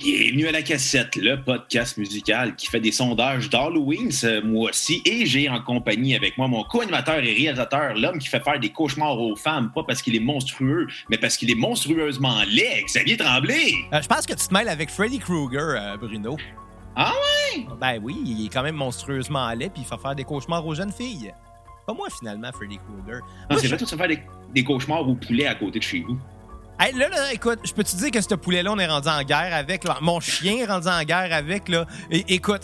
Bienvenue à la cassette, le podcast musical qui fait des sondages d'Halloween ce mois-ci. Et j'ai en compagnie avec moi mon co-animateur et réalisateur, l'homme qui fait faire des cauchemars aux femmes, pas parce qu'il est monstrueux, mais parce qu'il est monstrueusement laid, Xavier Tremblay. Euh, je pense que tu te mêles avec Freddy Krueger, euh, Bruno. Ah ouais? Ben oui, il est quand même monstrueusement laid puis il fait faire des cauchemars aux jeunes filles. Pas moi, finalement, Freddy Krueger. Non, c'est je- vrai, toi, tu vas faire des, des cauchemars au poulet à côté de chez vous. Hey, là, là, écoute, je peux te dire que ce poulet-là, on est rendu en guerre avec. là. Mon chien est rendu en guerre avec, là? Écoute.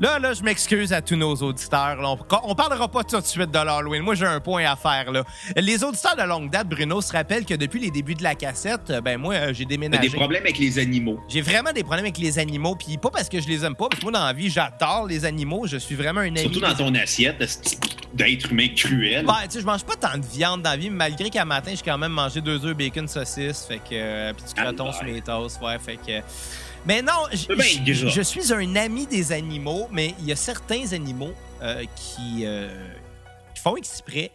Là, là, je m'excuse à tous nos auditeurs. là. On, on parlera pas tout de suite de l'Halloween. Moi, j'ai un point à faire, là. Les auditeurs de longue date, Bruno, se rappellent que depuis les débuts de la cassette, ben moi, euh, j'ai déménagé. des problèmes avec les animaux. J'ai vraiment des problèmes avec les animaux, puis pas parce que je les aime pas, parce que moi, dans la vie, j'adore les animaux. Je suis vraiment un ami. Surtout dans ton assiette, d'être humain cruel. Ouais, tu sais, je mange pas tant de viande dans la vie, malgré qu'à matin, j'ai quand même mangé deux œufs, bacon, saucisse, fait que. euh, puis du croton sur mes toasts, ouais, fait que. Mais non, bien je suis un ami des animaux, mais il y a certains animaux euh, qui, euh, qui font exprès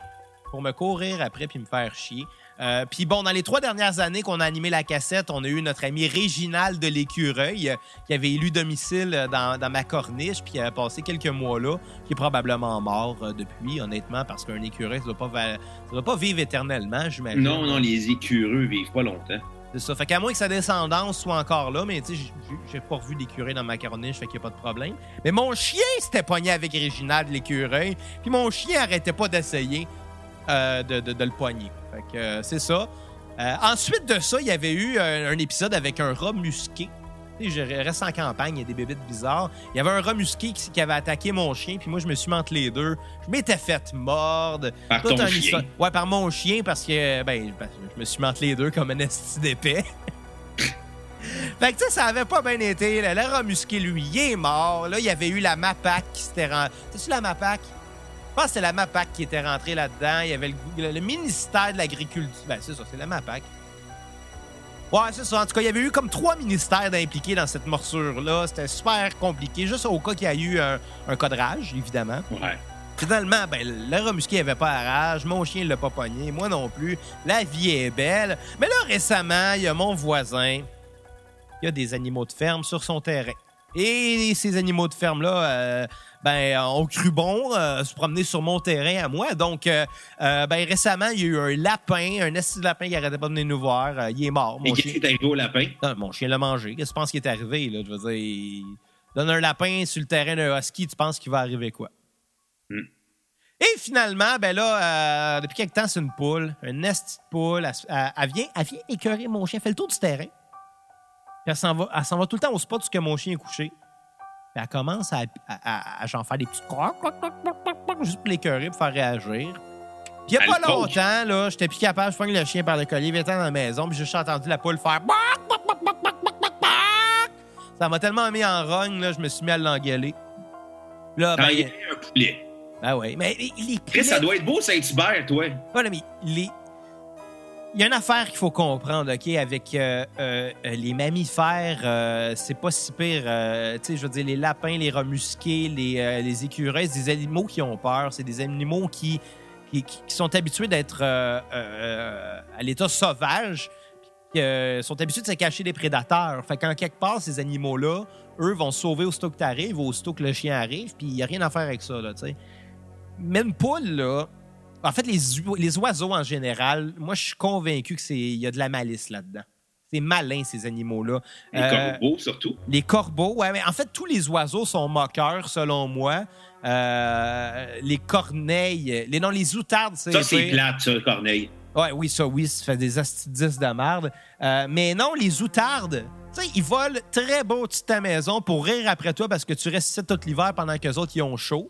pour me courir après puis me faire chier. Euh, puis bon, dans les trois dernières années qu'on a animé la cassette, on a eu notre ami Réginal de l'écureuil euh, qui avait élu domicile dans, dans ma corniche puis qui a passé quelques mois là, qui est probablement mort euh, depuis, honnêtement, parce qu'un écureuil, ça doit pas, va- ça doit pas vivre éternellement, j'imagine. Non, non, les écureux vivent pas longtemps. C'est ça. Fait qu'à moins que sa descendance soit encore là, mais tu sais, j'ai- pas revu d'écureuil dans ma corniche, fait qu'il n'y a pas de problème. Mais mon chien s'était pogné avec Réginald l'écureuil, puis mon chien arrêtait pas d'essayer euh, de, le pogner. Fait que euh, c'est ça. Euh, ensuite de ça, il y avait eu un épisode avec un rat musqué. Je reste en campagne, il y a des bébites bizarres. Il y avait un rat musqué qui, qui avait attaqué mon chien, puis moi, je me suis mis entre les deux. Je m'étais fait mordre. Par ton chien? histoire- Ouais, par mon chien, parce que ben, je me suis mis entre les deux comme un esti d'épais. fait que tu sais, ça avait pas bien été. Le, le rat musqué, lui, il est mort. Là, il y avait eu la MAPAC qui s'était rentrée. C'est-tu la MAPAC? Je pense que c'était la MAPAC qui était rentrée là-dedans. Il y avait le, le- le ministère de l'Agriculture. Ben, c'est ça, c'est la MAPAC. Ouais, c'est ça. En tout cas, il y avait eu comme trois ministères impliqués dans cette morsure-là. C'était super compliqué, juste au cas qu'il y a eu un, un codrage, évidemment. Ouais. Finalement, ben, le rat musqué avait pas à rage, mon chien l'a pas pogné, moi non plus. La vie est belle. Mais là, récemment, il y a mon voisin qui a des animaux de ferme sur son terrain. Et ces animaux de ferme-là, euh, ben, ont cru bon euh, se promener sur mon terrain à moi. Donc, euh, euh, ben, récemment, il y a eu un lapin, un esti de lapin qui arrêtait pas de venir nous voir. Euh, il est mort, Et mon qu'est-ce chien. qui est arrivé au lapin? Non, mon chien l'a mangé. Qu'est-ce que tu penses qui est arrivé? Là? Je veux dire, il donne un lapin sur le terrain d'un husky, tu penses qu'il va arriver quoi? Hmm. Et finalement, ben là, euh, depuis quelque temps, c'est une poule, une esti de poule. Elle, elle- elle vient, elle vient écœurer mon chien, elle fait le tour du terrain. Puis elle s'en va, elle s'en va tout le temps au spot où que mon chien est couché. Puis elle commence à, à, à- à genre faire des croc, juste pour l'écœurer, pour faire réagir. Puis il y a Elle pas coach. longtemps, là, j'étais plus capable, je pogne le chien par le collier, il était dans la maison, puis j'ai juste entendu la poule faire. Ça m'a tellement mis en rogne, là, je me suis mis à l'engueuler. Là, ben, il y a un poulet. ben ouais, mais les, les Chris, ça poulets- doit être beau, Saint-Hubert, toi. voilà, mais les- Il y a une affaire qu'il faut comprendre, OK, avec euh, euh, les mammifères, euh, c'est pas si pire. tu sais, je veux dire, les lapins, les rats musqués, les, les écureuils, c'est des animaux qui ont peur. C'est des animaux qui, qui, sont habitués d'être à l'état sauvage, qui sont habitués de se cacher des prédateurs. Fait qu'en quelque part, ces animaux-là, eux, vont se sauver aussitôt que tu arrives, aussitôt que le chien arrive, puis il n'y a rien à faire avec ça, là, tu sais. Une poule, là, en fait, les, oi- les oiseaux en général, moi, je suis convaincu qu'il y a de la malice là-dedans. C'est malin, ces animaux-là. Les Euh, corbeaux, surtout. les corbeaux, ouais, mais en fait, tous les oiseaux sont moqueurs, selon moi. Euh, les corneilles, les, non, les outardes, c'est. Ça, c'est plate, ça, Corneille. Ouais, oui, ça, oui, ça fait des astidis de merde. Euh, mais non, les outardes, tu sais, ils volent très beau au-dessus de ta maison pour rire après toi parce que tu restes ici tout l'hiver pendant que les autres, ils ont chaud.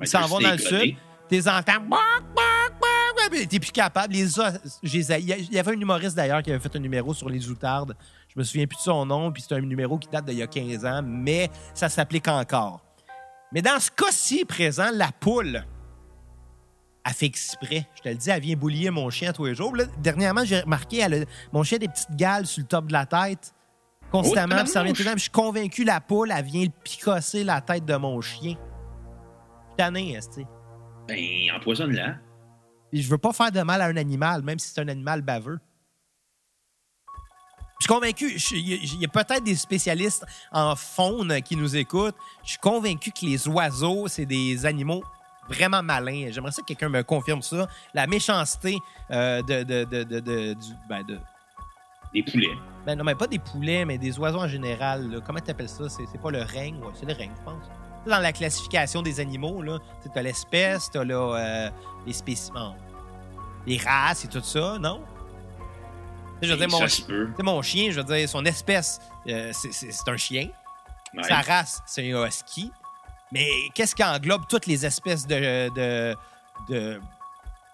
Ils Ben, s'en tu vont dans le sud. T'es puis T'es plus capable. Les Il y avait un humoriste d'ailleurs qui avait fait un numéro sur les outardes. Je me souviens plus de son nom, puis c'est un numéro qui date d'il y a 15 ans, mais ça s'applique encore. Mais dans ce cas-ci présent, la poule, elle fait exprès. Je te le dis, elle vient boulier mon chien tous les jours. Là, dernièrement, j'ai remarqué, elle a- mon chien a des petites gales sur le top de la tête. Constamment, Oh, puis ça revient tout le temps. Je suis convaincu, la poule, elle vient picosser la tête de mon chien. Tanné, esti. Ben, empoisonne-la. Je veux pas faire de mal à un animal, même si c'est un animal baveux. Je suis convaincu, il y a- peut-être des spécialistes en faune qui nous écoutent. Je suis convaincu que les oiseaux, c'est des animaux vraiment malins. J'aimerais ça que quelqu'un me confirme ça. La méchanceté euh, de, de, de, de, du- ben, de- Des poulets. ben non, mais pas des poulets, mais des oiseaux en général. là. Comment tu appelles ça? C'est c'est pas le règne? Ouais, c'est le règne, je pense. Dans la classification des animaux, là, tu as l'espèce, tu as les spécimens, les races et tout ça, non? Tu sais, Je veux dire, mon, chi- mon chien, je veux dire, son espèce, euh, c'est- un chien. Ouais. Sa race, c'est un husky. Mais qu'est-ce qui englobe toutes les espèces de. de, de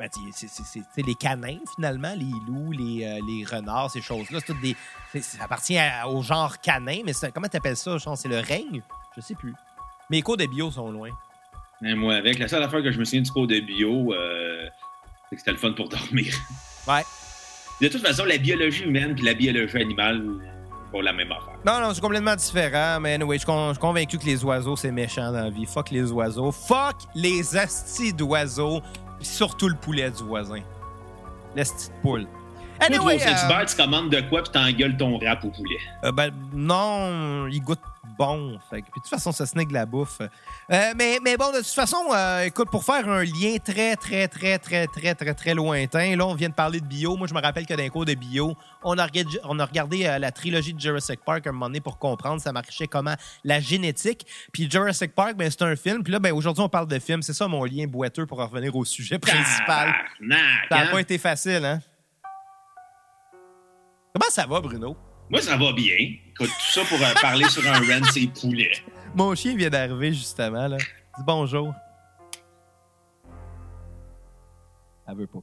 ben, tu sais, c'est- les canins, finalement, les loups, les, euh, les renards, ces choses-là. Ça appartient à- au genre canin, mais comment t'appelles ça? Je pense que c'est le règne? Je sais plus. Mes cours de bio sont loin. Moi, avec la seule affaire que je me souviens du cours de bio, euh, c'est que c'était le fun pour dormir. Ouais. De toute façon, la biologie humaine et la biologie animale font la même affaire. Non, non, c'est complètement différent, mais anyway, je suis con- convaincu que les oiseaux, c'est méchant dans la vie. Fuck les oiseaux. Fuck les astis d'oiseaux. Surtout le poulet du voisin. L'asti de poule. Anyway, au euh, tu commandes de quoi puis t'engueules ton rap au poulet? euh, ben, non, il goûte bon. Fait que- puis de toute façon, ça snake de la bouffe. Euh, mais, mais bon, de toute façon, euh, écoute, pour faire un lien très, très, très, très, très, très, très lointain, là, on vient de parler de bio. Moi, je me rappelle que les cours de bio, on a regardé, on a regardé euh, la trilogie de Jurassic Park à un moment donné pour comprendre ça marchait comment la génétique. Puis Jurassic Park, ben, c'est un film. Puis là, ben, aujourd'hui, on parle de film. C'est ça mon lien boiteux pour en revenir au sujet principal. Tabarnak, Ça n'a hein? pas été facile, hein? Comment ça va, Bruno? Moi, ça va bien. Écoute, tout ça pour euh, parler sur un rent, c'est poulet. Mon chien vient d'arriver, justement, là. Dis bonjour. Elle veut pas.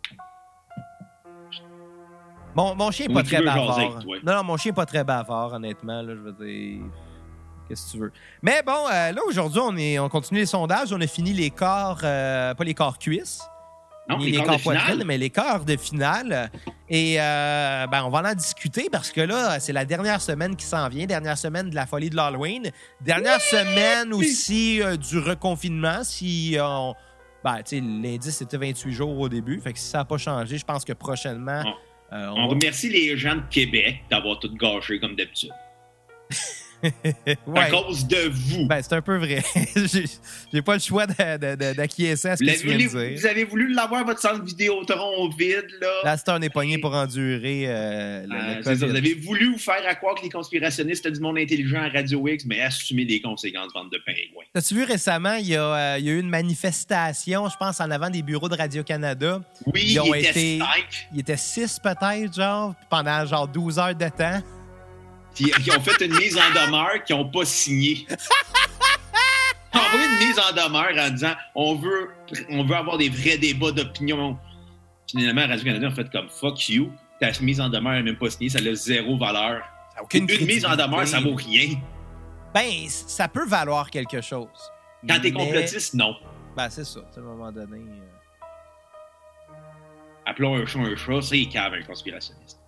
Mon, mon chien est Oui, pas très bavard. Non, non, mon chien est pas très bavard, honnêtement, là, je veux dire... Qu'est-ce que tu veux? Mais bon, euh, là, aujourd'hui, on, est, on continue les sondages. On a fini les corps... euh, pas les corps cuisses. Non, ni les de finale? poitrine, mais les de finale. Et euh, ben, on va en discuter parce que là, c'est la dernière semaine qui s'en vient, dernière semaine de la folie de l'Halloween, dernière semaine aussi euh, du reconfinement. Si on. Ben, tu sais, l'indice c'était 28 jours au début. Fait que si ça n'a pas changé, je pense que prochainement. Bon. euh, On on remercie les gens de Québec d'avoir tout gâché comme d'habitude. Ouais. À cause de vous. Ben, c'est un peu vrai. J'ai- pas le choix de- de- de- d'acquiescer à ce vous, que tu viens avez, de voulu- dire. vous avez voulu l'avoir, votre centre Vidéotron vide, là. Là, c'est un épogné pour endurer euh, le, Euh, le c'est ça, COVID. vous avez voulu vous faire à croire que les conspirationnistes étaient du monde intelligent à Radio X, mais assumez les conséquences, bande de pingouins. T'as-tu vu récemment, il y, a, euh, il y a eu une manifestation, je pense, en avant des bureaux de Radio-Canada. Oui, Ils ont il était été- cinq, Il était six peut-être, genre, pendant genre 12 heures de temps. Puis qui ont fait une mise en demeure qui n'ont pas signé. Ils ont envoyé une mise en demeure en disant on veut, on veut avoir des vrais débats d'opinion. Finalement, Radio-Canada a fait comme fuck you. Ta mise en demeure n'est même pas signée, ça a zéro valeur. Une, mise en demeure, ça vaut rien. Ben, ça peut valoir quelque chose. Quand t'es Mais- complotiste, non. Ben, c'est ça. À un moment donné. euh, Appelons un chat un chat, c'est cave un conspirationniste.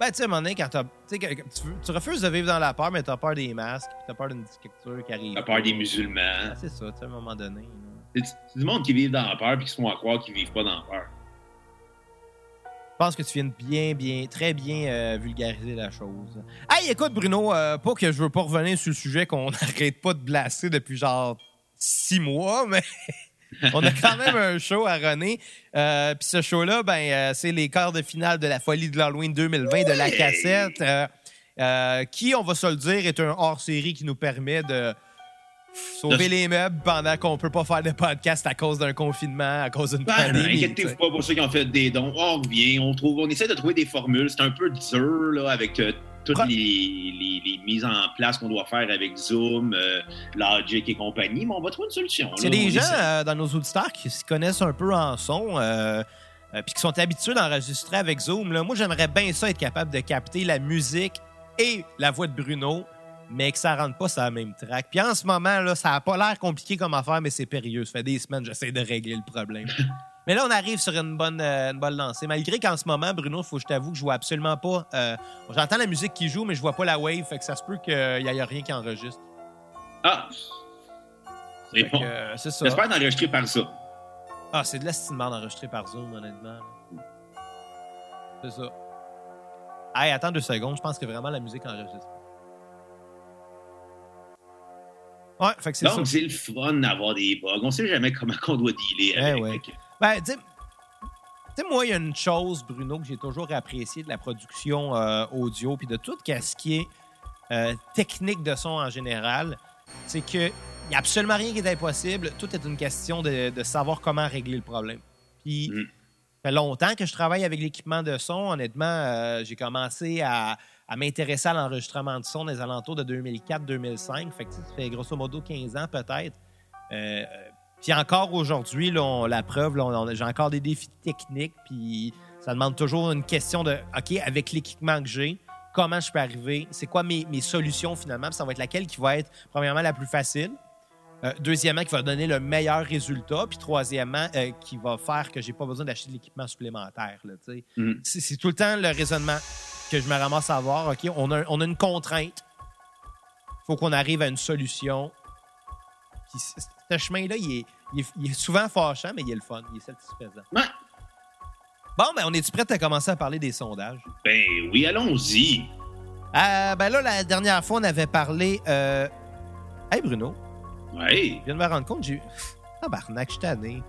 Ben, tu sais, à un moment donné, quand t'as- tu tu, refuses de vivre dans la peur, mais t'as peur des masques, t'as peur d'une dictature qui arrive. T'as peur des Ah, musulmans. c'est ça, tu sais, à un moment donné. C'est du monde qui vit dans la peur puis qui se font à croire qu'ils vivent pas dans la peur. Je pense que tu viens de bien, bien, très bien euh, vulgariser la chose. Hey, écoute, Bruno, euh, pas que je veux pas revenir sur le sujet qu'on n'arrête pas de blaster depuis genre six mois, mais on a quand même un show à René. Euh, Puis ce show-là, ben, euh, c'est les quarts de finale de la folie de l'Halloween 2020 de la cassette, euh, qui, on va se le dire, est un hors-série qui nous permet de sauver De- les meubles pendant qu'on peut pas faire de podcast à cause d'un confinement, à cause d'une Ben, pandémie. sais. inquiétez-vous pas pour ceux qui ont fait des dons. On revient, on trouve, on essaie de trouver des formules. C'est un peu dur là, avec toutes les, les- les mises en place qu'on doit faire avec Zoom, euh, Logic et compagnie, mais on va trouver une solution. C'est des gens euh, dans nos auditeurs qui se connaissent un peu en son, euh, euh, puis qui sont habitués d'enregistrer avec Zoom. là. Moi, j'aimerais bien ça être capable de capter la musique et la voix de Bruno, mais que ça rentre pas sur la même track. Puis en ce moment, là, ça a pas l'air compliqué comme affaire, mais c'est périlleux. Ça fait des semaines que j'essaie de régler le problème. mais là, on arrive sur une bonne, euh, une bonne lancée. Malgré qu'en ce moment, Bruno, faut que je t'avoue que je vois absolument pas. euh, J'entends la musique qui joue, mais je vois pas la wave, fait que ça se peut qu'il y ait rien qui enregistre. Ah! C'est bon. euh, c'est ça. J'espère d'enregistrer par ça. Ah, c'est de l'estimement enregistré par Zoom, honnêtement. C'est ça. Hey, attends deux secondes, je pense que vraiment la musique enregistre. Ouais, fait que c'est ça. Donc, c'est le fun d'avoir des bugs. On sait jamais comment on doit dealer Eh avec. ouais. Ben, tu sais- moi, il y a une chose, Bruno, que j'ai toujours apprécié de la production euh, audio puis de tout ce qui est euh, technique de son en général, c'est que il n'y a absolument rien qui est impossible. Tout est une question de, de savoir comment régler le problème. Puis, Mm. ça fait longtemps que je travaille avec l'équipement de son. Honnêtement, euh, j'ai commencé à, à m'intéresser à l'enregistrement de son les alentours de 2004-2005. Fait que ça fait grosso modo 15 ans peut-être. Euh, puis encore aujourd'hui, la preuve, j'ai encore des défis techniques. Puis ça demande toujours une question de OK, avec l'équipement que j'ai, comment je peux arriver? C'est quoi mes, mes solutions finalement? Puis ça va être laquelle qui va être, premièrement, la plus facile. Euh, deuxièmement, qui va donner le meilleur résultat. Puis troisièmement, euh, qui va faire que j'ai pas besoin d'acheter de l'équipement supplémentaire. Mm. C'est tout le temps le raisonnement que je me ramasse à avoir. OK, on a, on a une contrainte. Il faut qu'on arrive à une solution. Puis ce chemin-là, il est, il, est, il est souvent fâchant, mais il est le fun. Il est satisfaisant. Ouais. Bon, ben, on est-tu prêt à commencer à parler des sondages? Ben oui, allons-y. Euh, ben là, la dernière fois, on avait parlé. Euh... Hey Bruno, Ouais. je viens de me rendre compte, j'ai. Tabarnak, je suis tanné.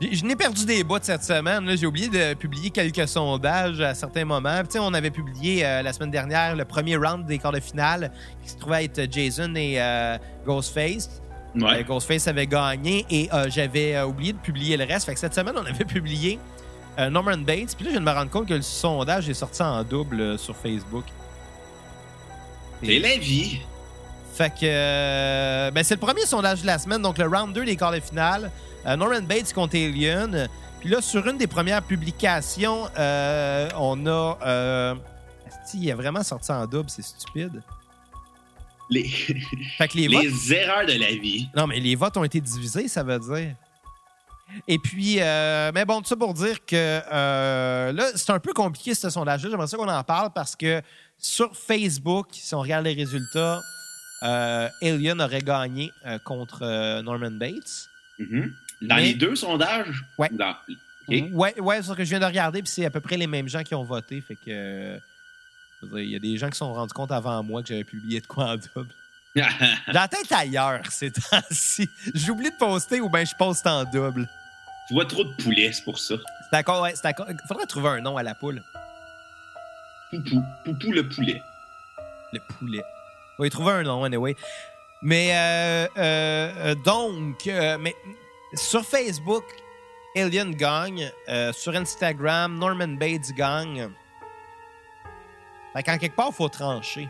Je n'ai perdu des bouts cette semaine. J'ai oublié de publier quelques sondages à certains moments. Puis, on avait publié euh, la semaine dernière le premier round des quarts de finale qui se trouvait être Jason et Ghostface. Euh, Ouais. Ghostface avait gagné et euh, j'avais euh, oublié de publier le reste. Fait que cette semaine, on avait publié Norman Bates. Puis là, je viens de me rendre compte que le sondage est sorti en double sur Facebook. C'est la vie. Fait que ben, c'est le premier sondage de la semaine, donc le round 2 des quarts de finale. Norman Bates contre Alien. Puis là, sur une des premières publications, euh, on a. Euh, asti, il a vraiment sorti en double, c'est stupide. Les, Fait que les votes. les erreurs de la vie. Non, mais les votes ont été divisés, ça veut dire. Et puis, euh, mais bon, tout ça pour dire que euh, là, c'est un peu compliqué ce sondage-là. J'aimerais ça qu'on en parle parce que sur Facebook, si on regarde les résultats, euh, Alien aurait gagné euh, contre euh, Norman Bates. Mhm. Dans Mais- les deux sondages? Ouais. Dans... Ouais, ouais, c'est ce que je viens de regarder, puis c'est à peu près les mêmes gens qui ont voté. Fait que. euh, je veux dire, Il y a des gens qui se sont rendus compte avant moi que j'avais publié de quoi en double. La tête ailleurs ces temps-ci. J'oublie de poster ou bien je poste en double. tu vois trop de poulets, c'est pour ça. C'est d'accord, ouais, c'est d'accord. Faudrait trouver un nom à la poule. Poupou. Poupou le poulet. Le poulet. Oui, trouver un nom, anyway. Mais, euh, euh, euh, donc, euh, mais sur Facebook, Alien gagne. Sur Instagram, Norman Bates gagne. Fait qu'en quelque part, il faut trancher.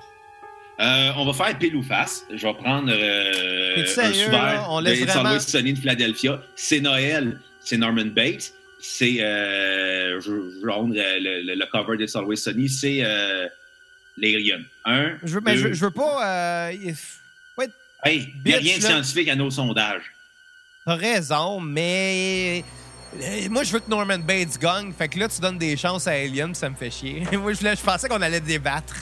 Euh, on va faire pile ou face. Je vais prendre euh, un là? On laisse de vraiment- Sunny de Philadelphia. C'est Noël, c'est Norman Bates. C'est, euh, je, je vais rendre euh, le, le- le cover de Always Sunny, c'est euh, l'Alien. Un, Je veux, mais deux. je veux pas. Il- ouais, Hey, il n'y a rien de scientifique à nos sondages. T'as raison, mais. Euh, Moi, je veux que Norman Bates gagne. Fait que là, tu donnes des chances à Alien, ça me fait chier. moi, je, pensais qu'on allait débattre.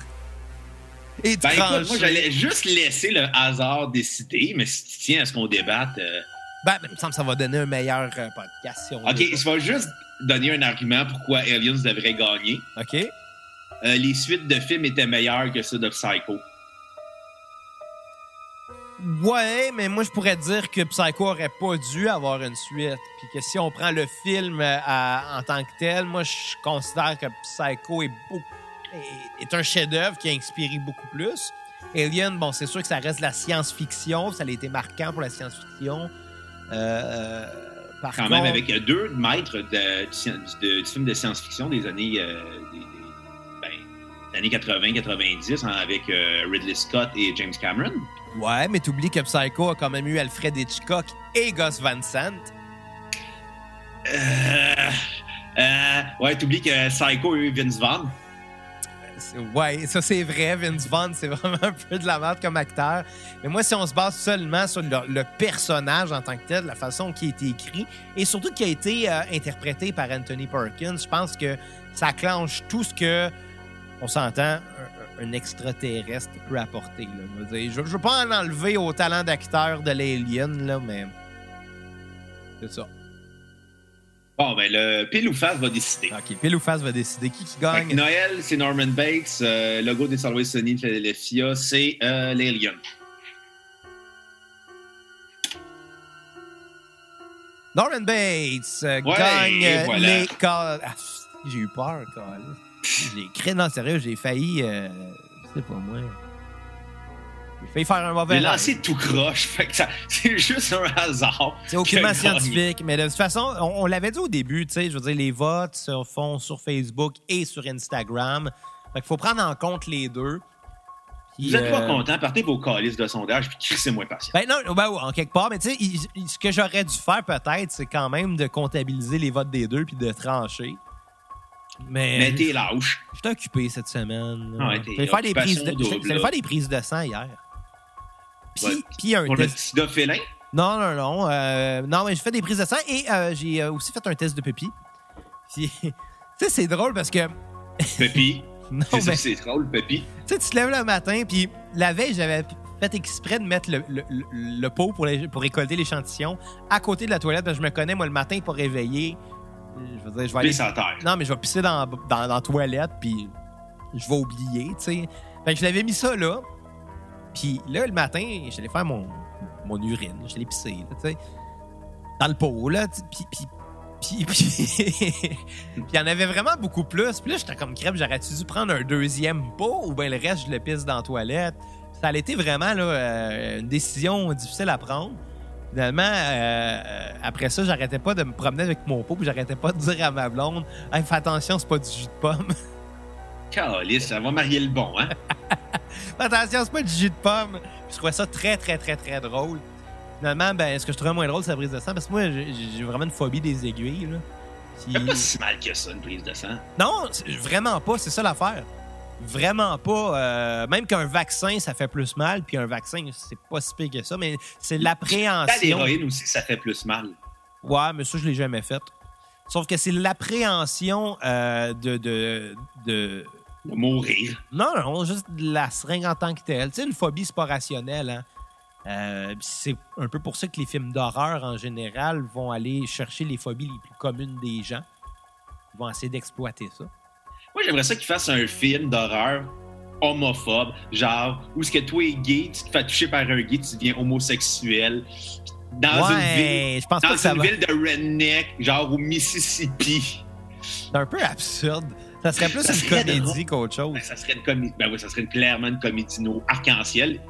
Et Ben écoute, moi j'allais juste laisser le hasard décider, mais si tu tiens à ce qu'on débatte. euh, Ben, il me semble que ça va donner un meilleur euh, podcast si on Ok, je vais juste donner un argument pourquoi Aliens devrait gagner. OK. Euh, les suites de films étaient meilleures que ceux de Psycho. Ouais, mais moi, je pourrais dire que Psycho aurait pas dû avoir une suite. Puis que si on prend le film euh, à- en tant que tel, moi, je considère que Psycho est, beaucoup, est, est un chef-d'œuvre qui a inspiré beaucoup plus. Alien, bon, c'est sûr que ça reste de la science-fiction. Ça a été marquant pour la science-fiction. Euh, par Quand contre, même avec euh, deux maîtres de, du, de- du film de science-fiction des années, euh, des années 80-90 hein, avec euh, Ridley Scott et James Cameron. Ouais, mais t'oublies que Psycho a quand même eu Alfred Hitchcock et Gus Van Sant. Euh, euh, ouais, t'oublies que Psycho a eu Vince Vaughn. Ouais, ça c'est vrai. Vince Vaughn, c'est vraiment un peu de la merde comme acteur. Mais moi, si on se base seulement sur le, le personnage en tant que tel, la façon qui a été écrit, et surtout qui a été euh, interprété par Anthony Perkins, je pense que ça clenche tout ce que, on s'entend, un, un extraterrestre peut apporter. là. Je veux dire, je, je veux pas en enlever au talent d'acteur de l'Alien, là, mais c'est ça. Bon, ben, le pile ou face va décider. OK, pile ou face va décider qui qui gagne? Noël, c'est Norman Bates. Euh, logo des Always Sunny de Philadelphia, c'est euh, l'Alien. Norman Bates euh, Ouais, gagne voilà. les. Ah, j'ai eu peur, quand J'ai créé dans le sérieux, j'ai failli. euh, je sais pas moi. J'ai failli faire un mauvais lancé tout croche. Fait que ça, c'est juste un hasard. C'est aucunement scientifique, mais de toute façon, on, on l'avait dit au début, tu sais, je veux dire, les votes se font sur Facebook et sur Instagram. Fait qu'il faut prendre en compte les deux. Vous êtes pas euh, content, partez vos calices de sondage, puis crissez-moi patient. Ben non, ben, en quelque part, mais tu sais, ce que j'aurais dû faire peut-être, c'est quand même de comptabiliser les votes des deux puis de trancher. Mais, Mais t'es lâche. j'étais occupé cette semaine. ouais, J'allais faire des prises de, double, faire des prises de sang hier. Puis, Ouais. puis un Pour le test. félin, Non, non, non. euh, non, mais j'ai fait des prises de sang et euh, j'ai euh, aussi fait un test de. Puis, tu sais, c'est drôle parce que. Pépi. Non, ça, mais c'est drôle, Pépi. tu sais, tu te lèves le matin, puis la veille, j'avais fait exprès de mettre le, le- le- le pot pour, les- pour récolter l'échantillon à côté de la toilette, parce que je me connais, moi, le matin, pour réveiller. Je veux dire, je vais aller. À terre. Non, mais je vais pisser dans, dans, dans la toilette, puis je vais oublier, tu sais. Fait que je l'avais mis ça là. Puis là, le matin, j'allais faire mon, mon urine. J'allais pisser, là, tu sais. Dans le pot, là. Puis. puis puis, puis, puis il y en avait vraiment beaucoup plus. Puis là, j'étais comme crêpe, j'aurais-tu dû prendre un deuxième pot ou bien le reste, je le pisse dans la toilette? Ça a été vraiment là, euh, une décision difficile à prendre. Finalement, euh, euh, après ça, j'arrêtais pas de me promener avec mon pot, puis j'arrêtais pas de dire à ma blonde hey, Fais attention, c'est pas du jus de pomme. Calice, ça va marier le bon, hein? Fais attention, c'est pas du jus de pomme. Puis je trouvais ça très, très, très, très drôle. Finalement, ben, ce que je trouvais moins drôle, c'est la prise de sang, parce que moi, j'ai vraiment une phobie des aiguilles. Là. Puis- C'est pas si mal que ça, une prise de sang? Non, vraiment pas, c'est ça l'affaire. Vraiment pas. euh, même qu'un vaccin, ça fait plus mal, puis un vaccin, c'est pas si pire que ça, mais c'est l'appréhension. l'héroïne aussi, ça fait plus mal. Ouais, mais ça, je l'ai jamais fait. Sauf que c'est l'appréhension euh, de, de, de. De mourir. Non, non, juste de la seringue en tant que telle. Tu sais, une phobie, c'est pas rationnel. Hein? Euh, c'est un peu pour ça que les films d'horreur, en général, vont aller chercher les phobies les plus communes des gens. Ils vont essayer d'exploiter ça. Moi, j'aimerais ça qu'ils fassent un film d'horreur homophobe, genre, où est-ce que toi es gay, tu te fais toucher par un gay, tu deviens homosexuel. Dans une ville, ouais, je pense pas dans que ça une va. ville de redneck, genre au Mississippi. C'est un peu absurde. Ça serait plus Ça une serait comédie qu'autre chose. Ben, ça serait une comédie. Ben oui, ça serait clairement une comédie arc-en-ciel.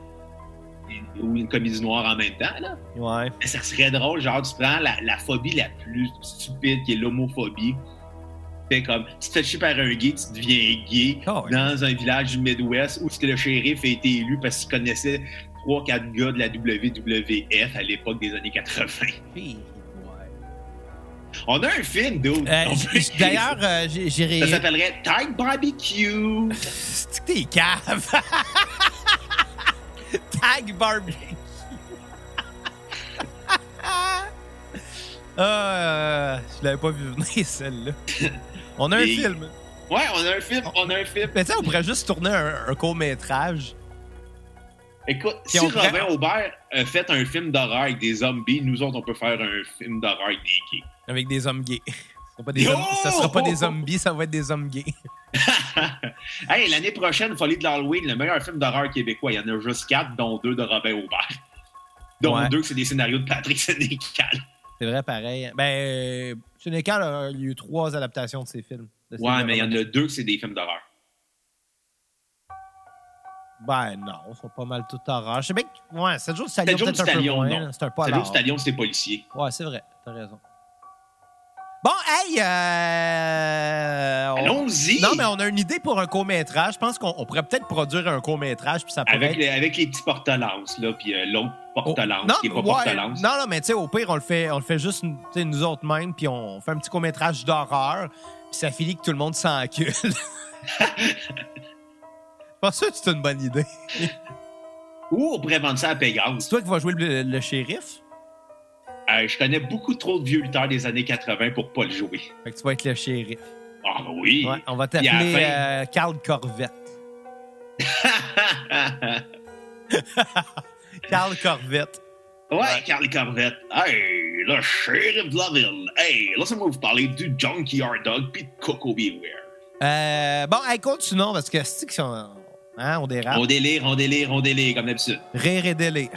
Ou une comédie noire en même temps, là. Ouais. Mais ça serait drôle, genre, tu prends la, la phobie la plus stupide, qui est l'homophobie. Fait comme, tu te par un gay, tu deviens gay Oh, dans un village du Midwest où le shérif a été élu parce qu'il connaissait 3-4 gars de la WWF à l'époque des années 80. Ouais. On a un film, dude. Euh, D'ailleurs, euh, ré- Ça s'appellerait Tide Barbecue. C'est que t'es cave. Tag barbecue. ah, je l'avais pas vu venir, celle-là. On a un film. Ouais, on a un film, on a un film. Mais tu sais, on pourrait juste tourner un, un court-métrage. Écoute, Puis si Robin Aubert a fait un film d'horreur avec des zombies, nous autres, on peut faire un film d'horreur avec des gays. Avec des hommes gays. Ce sera ça sera pas des zombies, ça va être des hommes gays. hey, l'année prochaine, Folie de l'Halloween, le meilleur film d'horreur québécois. Il y en a juste quatre, dont deux de Robin Aubert. Dont Ouais. deux c'est des scénarios de Patrick Sénécal. C'est vrai, pareil. Ben, euh, Sénécal, il y a eu trois adaptations de ses films. de ses Ouais, mais il y en a deux que c'est des films d'horreur. Ben non, ils sont pas mal tout horreur. Je sais bien que. Ouais, 7 jours Stallion, jours peut-être un peu Stallion, moins. non. là. C'est un C'est là. du Stallion, c'est policier. Ouais, c'est vrai. T'as raison. Bon, hey! Euh... on- Allons-y! Non, mais on a une idée pour un court-métrage. Je pense qu'on on pourrait peut-être produire un court-métrage, puis ça pourrait Avec être- les, avec les petits porte-lances, là, puis euh, l'autre porte-lance non, qui est pas ouais, porte-lance. non, non, mais tu sais, au pire, on le fait, on le fait juste tu sais, nous autres mêmes, puis on fait un petit court-métrage d'horreur, puis ça finit que tout le monde s'encule. Je pense que c'est une bonne idée. Ou on pourrait vendre ça à Pégase. C'est toi qui vas jouer le, le shérif? Euh, je connais beaucoup trop de vieux lutteurs des années 80 pour pas le jouer. Fait que tu vas être le shérif. Ah oui! Ouais, on va t'appeler fin- euh, Carl Corvette. Carl Corvette. ouais, Carly Corvette. Hey, le shérif de la ville. Hey, laissez-moi vous parler du Junkyard Dog puis de Coco Beware. Euh, bon, hey, continuons parce que c'est qu'on hein, on dérape? On délire, on délire, on délire, comme d'habitude. Rire et délire.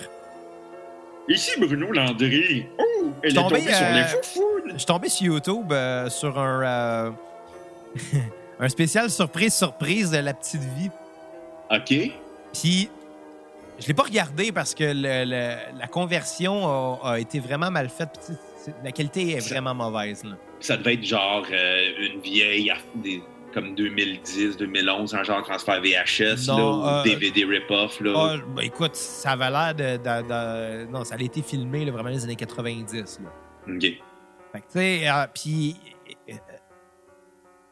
Ici Bruno Landry. Oh, elle est Tombé, sur euh, les foufounes. Je suis tombé sur YouTube euh, sur un, euh, un spécial surprise-surprise de La Petite Vie. OK. Puis, je l'ai pas regardé parce que le- le- la conversion a, a été vraiment mal faite. La qualité est Ça- vraiment mauvaise. Là. Ça devait être genre euh, une vieille, des- comme 2010, 2011, un genre transfert VHS, Non, là, ou euh, DVD rip-off. Là. Ah, ben, écoute, ça avait l'air de, de- de- Non, ça a été filmé là, vraiment dans les années 90. Là. OK. Fait que, tu sais, euh, puis. euh,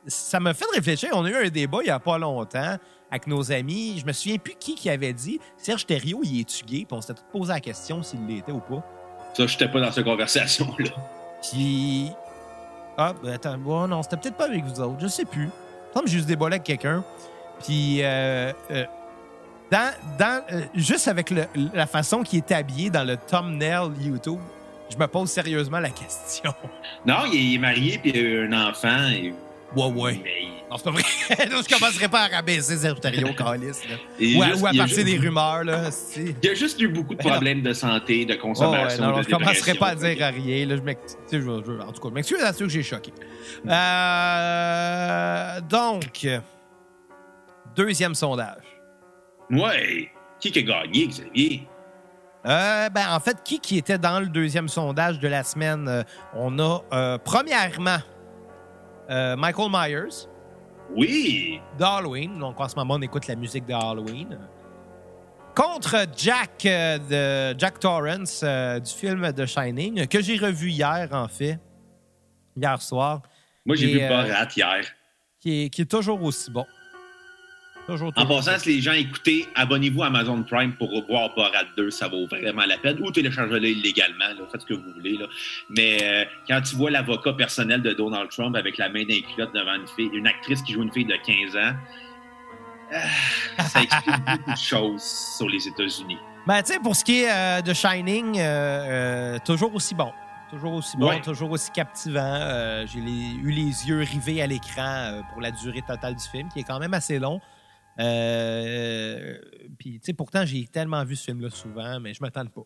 ça m'a fait réfléchir. On a eu un débat il y a pas longtemps avec nos amis. Je me souviens plus qui qui avait dit Serge Thériault, il est-tu gay? Puis on s'était tous posé la question s'il l'était ou pas. Ça, j'étais pas dans cette conversation-là. Puis. Ah, ben attends, ouais, non, c'était peut-être pas avec vous autres, je sais plus. Il me semble que j'ai juste débollé avec quelqu'un. Puis, euh, euh, dans, dans, euh, juste avec le- la façon qu'il est habillé dans le thumbnail YouTube, je me pose sérieusement la question. Non, il est, il est marié puis il a eu un enfant. Et, Ouais, ouais. mais Non, c'est pas vrai. je commencerai pas à rabaisser là. il Ou à, ou à partir juste- des rumeurs, là. Il y a juste eu beaucoup de problèmes de santé, de Oh, ouais, consommation. non, de je commencerai pas à dire à rien. Là, je je- je- en tout cas, je m'excuse à ceux que j'ai choqué. Euh, donc, deuxième sondage. Ouais. Qui qui a gagné, Xavier? Euh, ben, en fait, qui qui était dans le deuxième sondage de la semaine? Euh, on a, euh, premièrement, euh, Michael Myers Oui. d'Halloween. Donc, en ce moment, on écoute la musique de Halloween. Contre Jack euh, de Jack Torrance euh, du film The Shining, que j'ai revu hier, en fait, hier soir, Moi, j'ai vu Borat hier. qui est, qui est toujours aussi bon. En passant, si les gens écoutez, abonnez-vous à Amazon Prime pour revoir Borat 2, ça vaut vraiment la peine. Ou téléchargez-le illégalement, là, faites ce que vous voulez. Là. Mais euh, quand tu vois l'avocat personnel de Donald Trump avec la main d'un culotte devant une fille, une actrice qui joue une fille de 15 ans, ah, ça explique beaucoup de choses sur les États-Unis. Ben, tu sais, pour ce qui est euh, de Shining, euh, toujours aussi bon. Toujours aussi bon, Ouais. toujours aussi captivant. Euh, J'ai les- eu les yeux rivés à l'écran euh, pour la durée totale du film, qui est quand même assez long. Euh, Puis, tu sais, pourtant, j'ai tellement vu ce film-là souvent, mais je m'attends pas.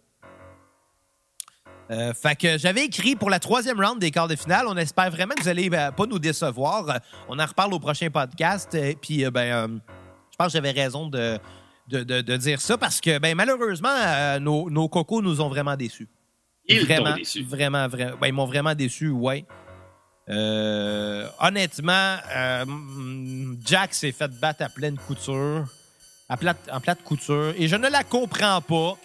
Euh, fait que j'avais écrit pour la troisième round des quarts de finale. On espère vraiment que vous allez euh, pas nous décevoir. On en reparle au prochain podcast. Et puis, euh, ben, je pense que j'avais raison de, de, de- de dire ça parce que, ben, malheureusement, nos, nos cocos nous ont vraiment déçus. Ils vraiment, déçu. Vraiment, vraiment. Ben, ils m'ont vraiment déçu, ouais. Euh, honnêtement, euh, Jack s'est fait battre à pleine couture, à plate, en plate couture, et je ne la comprends pas.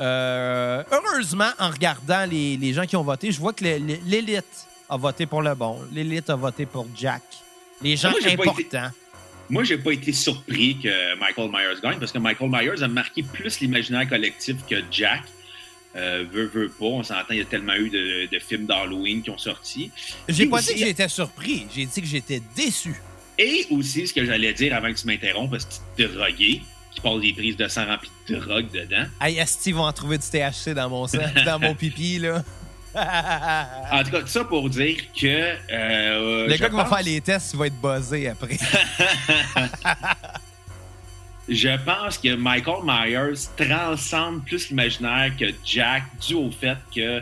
Euh, heureusement, en regardant les, les gens qui ont voté, je vois que l'élite a voté pour le bon. L'élite a voté pour Jack. Les gens Moi, été- importants. Moi, j'ai pas été surpris que Michael Myers gagne parce que Michael Myers a marqué plus l'imaginaire collectif que Jack. Euh, veut, veut pas, on s'entend, il y a tellement eu de, de films d'Halloween qui ont sorti. J'ai pas aussi- dit que j'étais surpris, j'ai dit que j'étais déçu. Et aussi, ce que j'allais dire avant que tu m'interrompes, parce que tu drogué, qui passe des prises de sang remplies de drogue dedans. Hey, Asti vont en trouver du THC dans mon sang, dans mon pipi, là? En tout cas, ça pour dire que. euh, Le gars qui va faire les tests, il va être buzzé après. Je pense que Michael Myers transcende plus l'imaginaire que Jack, dû au fait que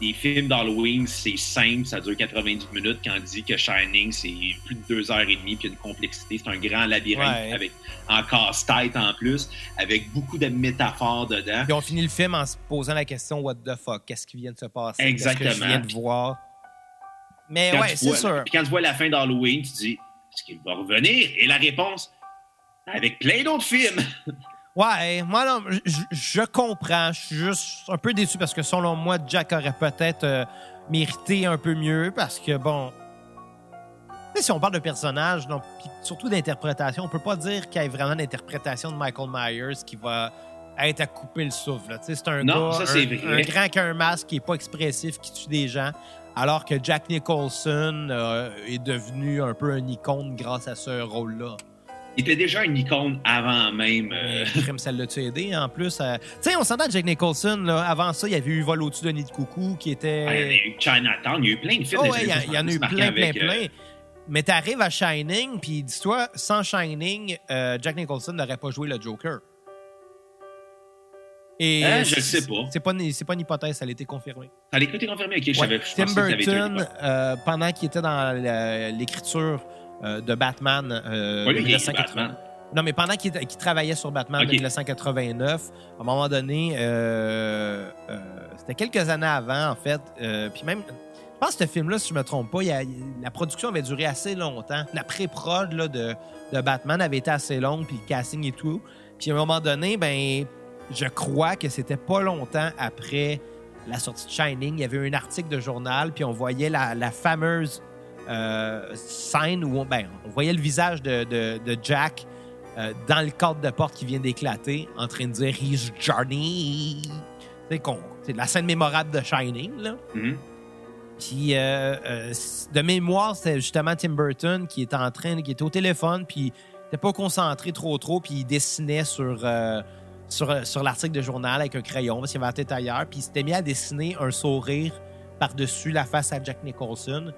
les films d'Halloween, c'est simple, ça dure 90 minutes, quand on dit que Shining, c'est plus de deux heures et demie, puis il y a une complexité, c'est un grand labyrinthe Ouais. avec en casse-tête en plus, avec beaucoup de métaphores dedans. Puis on finit le film en se posant la question What the fuck? Qu'est-ce qui vient de se passer? Exactement. Qu'est-ce que je viens de voir? Mais Quand ouais, c'est sûr. Puis quand tu vois la fin d'Halloween, tu te dis, est-ce qu'il va revenir? Et la réponse, avec plein d'autres films. Ouais, moi, non, je, comprends. Je suis juste un peu déçu parce que selon moi, Jack aurait peut-être euh, mérité un peu mieux parce que, bon. Si on parle de personnage, donc, surtout d'interprétation, on peut pas dire qu'il y ait vraiment d'interprétation de Michael Myers qui va être à couper le souffle. C'est un Non, gars, ça, un, un grand qu'un masque qui est pas expressif, qui tue des gens, alors que Jack Nicholson euh, est devenu un peu un icône grâce à ce rôle-là. Il était déjà une icône avant même. euh, Crème, ça l'a-tu aidé en plus? euh, Tu sais, on s'entend Jack Nicholson, là, avant ça, il y avait eu Vol au-dessus de nid de coucou qui était. ah, il y a eu Chinatown, il y a eu plein de films. Oh, ouais, il y, a- en a eu 70 plein, plein, avec, euh, plein. Mais t'arrives à Shining, puis dis-toi, sans Shining, euh, Jack Nicholson n'aurait pas joué le Joker. Et Hein, je c'est- sais pas. C'est pas, pas une hypothèse, ça a été confirmé. Ça a été confirmé, ok, je savais. je Tim Burton, euh, pendant qu'il était dans l'écriture euh, de Batman euh, de est 1980 Batman. Non, mais pendant qu'il travaillait sur Batman Ok. de 1989, à un moment donné, euh, euh, c'était quelques années avant, en fait. euh, puis même, je pense que ce film-là, si je me trompe pas, il y a- la production avait duré assez longtemps. La pré-prod de, de Batman avait été assez longue, puis le casting et tout. Puis à un moment donné, ben, je crois que c'était pas longtemps après la sortie de Shining. Il y avait un article de journal, puis on voyait la, la fameuse euh, scène où on, ben, on voyait le visage de, de- de Jack euh, dans le cadre de porte qui vient d'éclater, en train de dire He's Johnny. C'est qu'on- c'est la scène mémorable de Shining, là. Mhm. Puis, euh, de mémoire, c'était justement Tim Burton qui était en train, qui était au téléphone, puis il n'était pas concentré trop, trop, puis il dessinait sur, sur, sur l'article de journal avec un crayon, parce qu'il avait la tête ailleurs, puis il s'était mis à dessiner un sourire par-dessus la face à Jack Nicholson.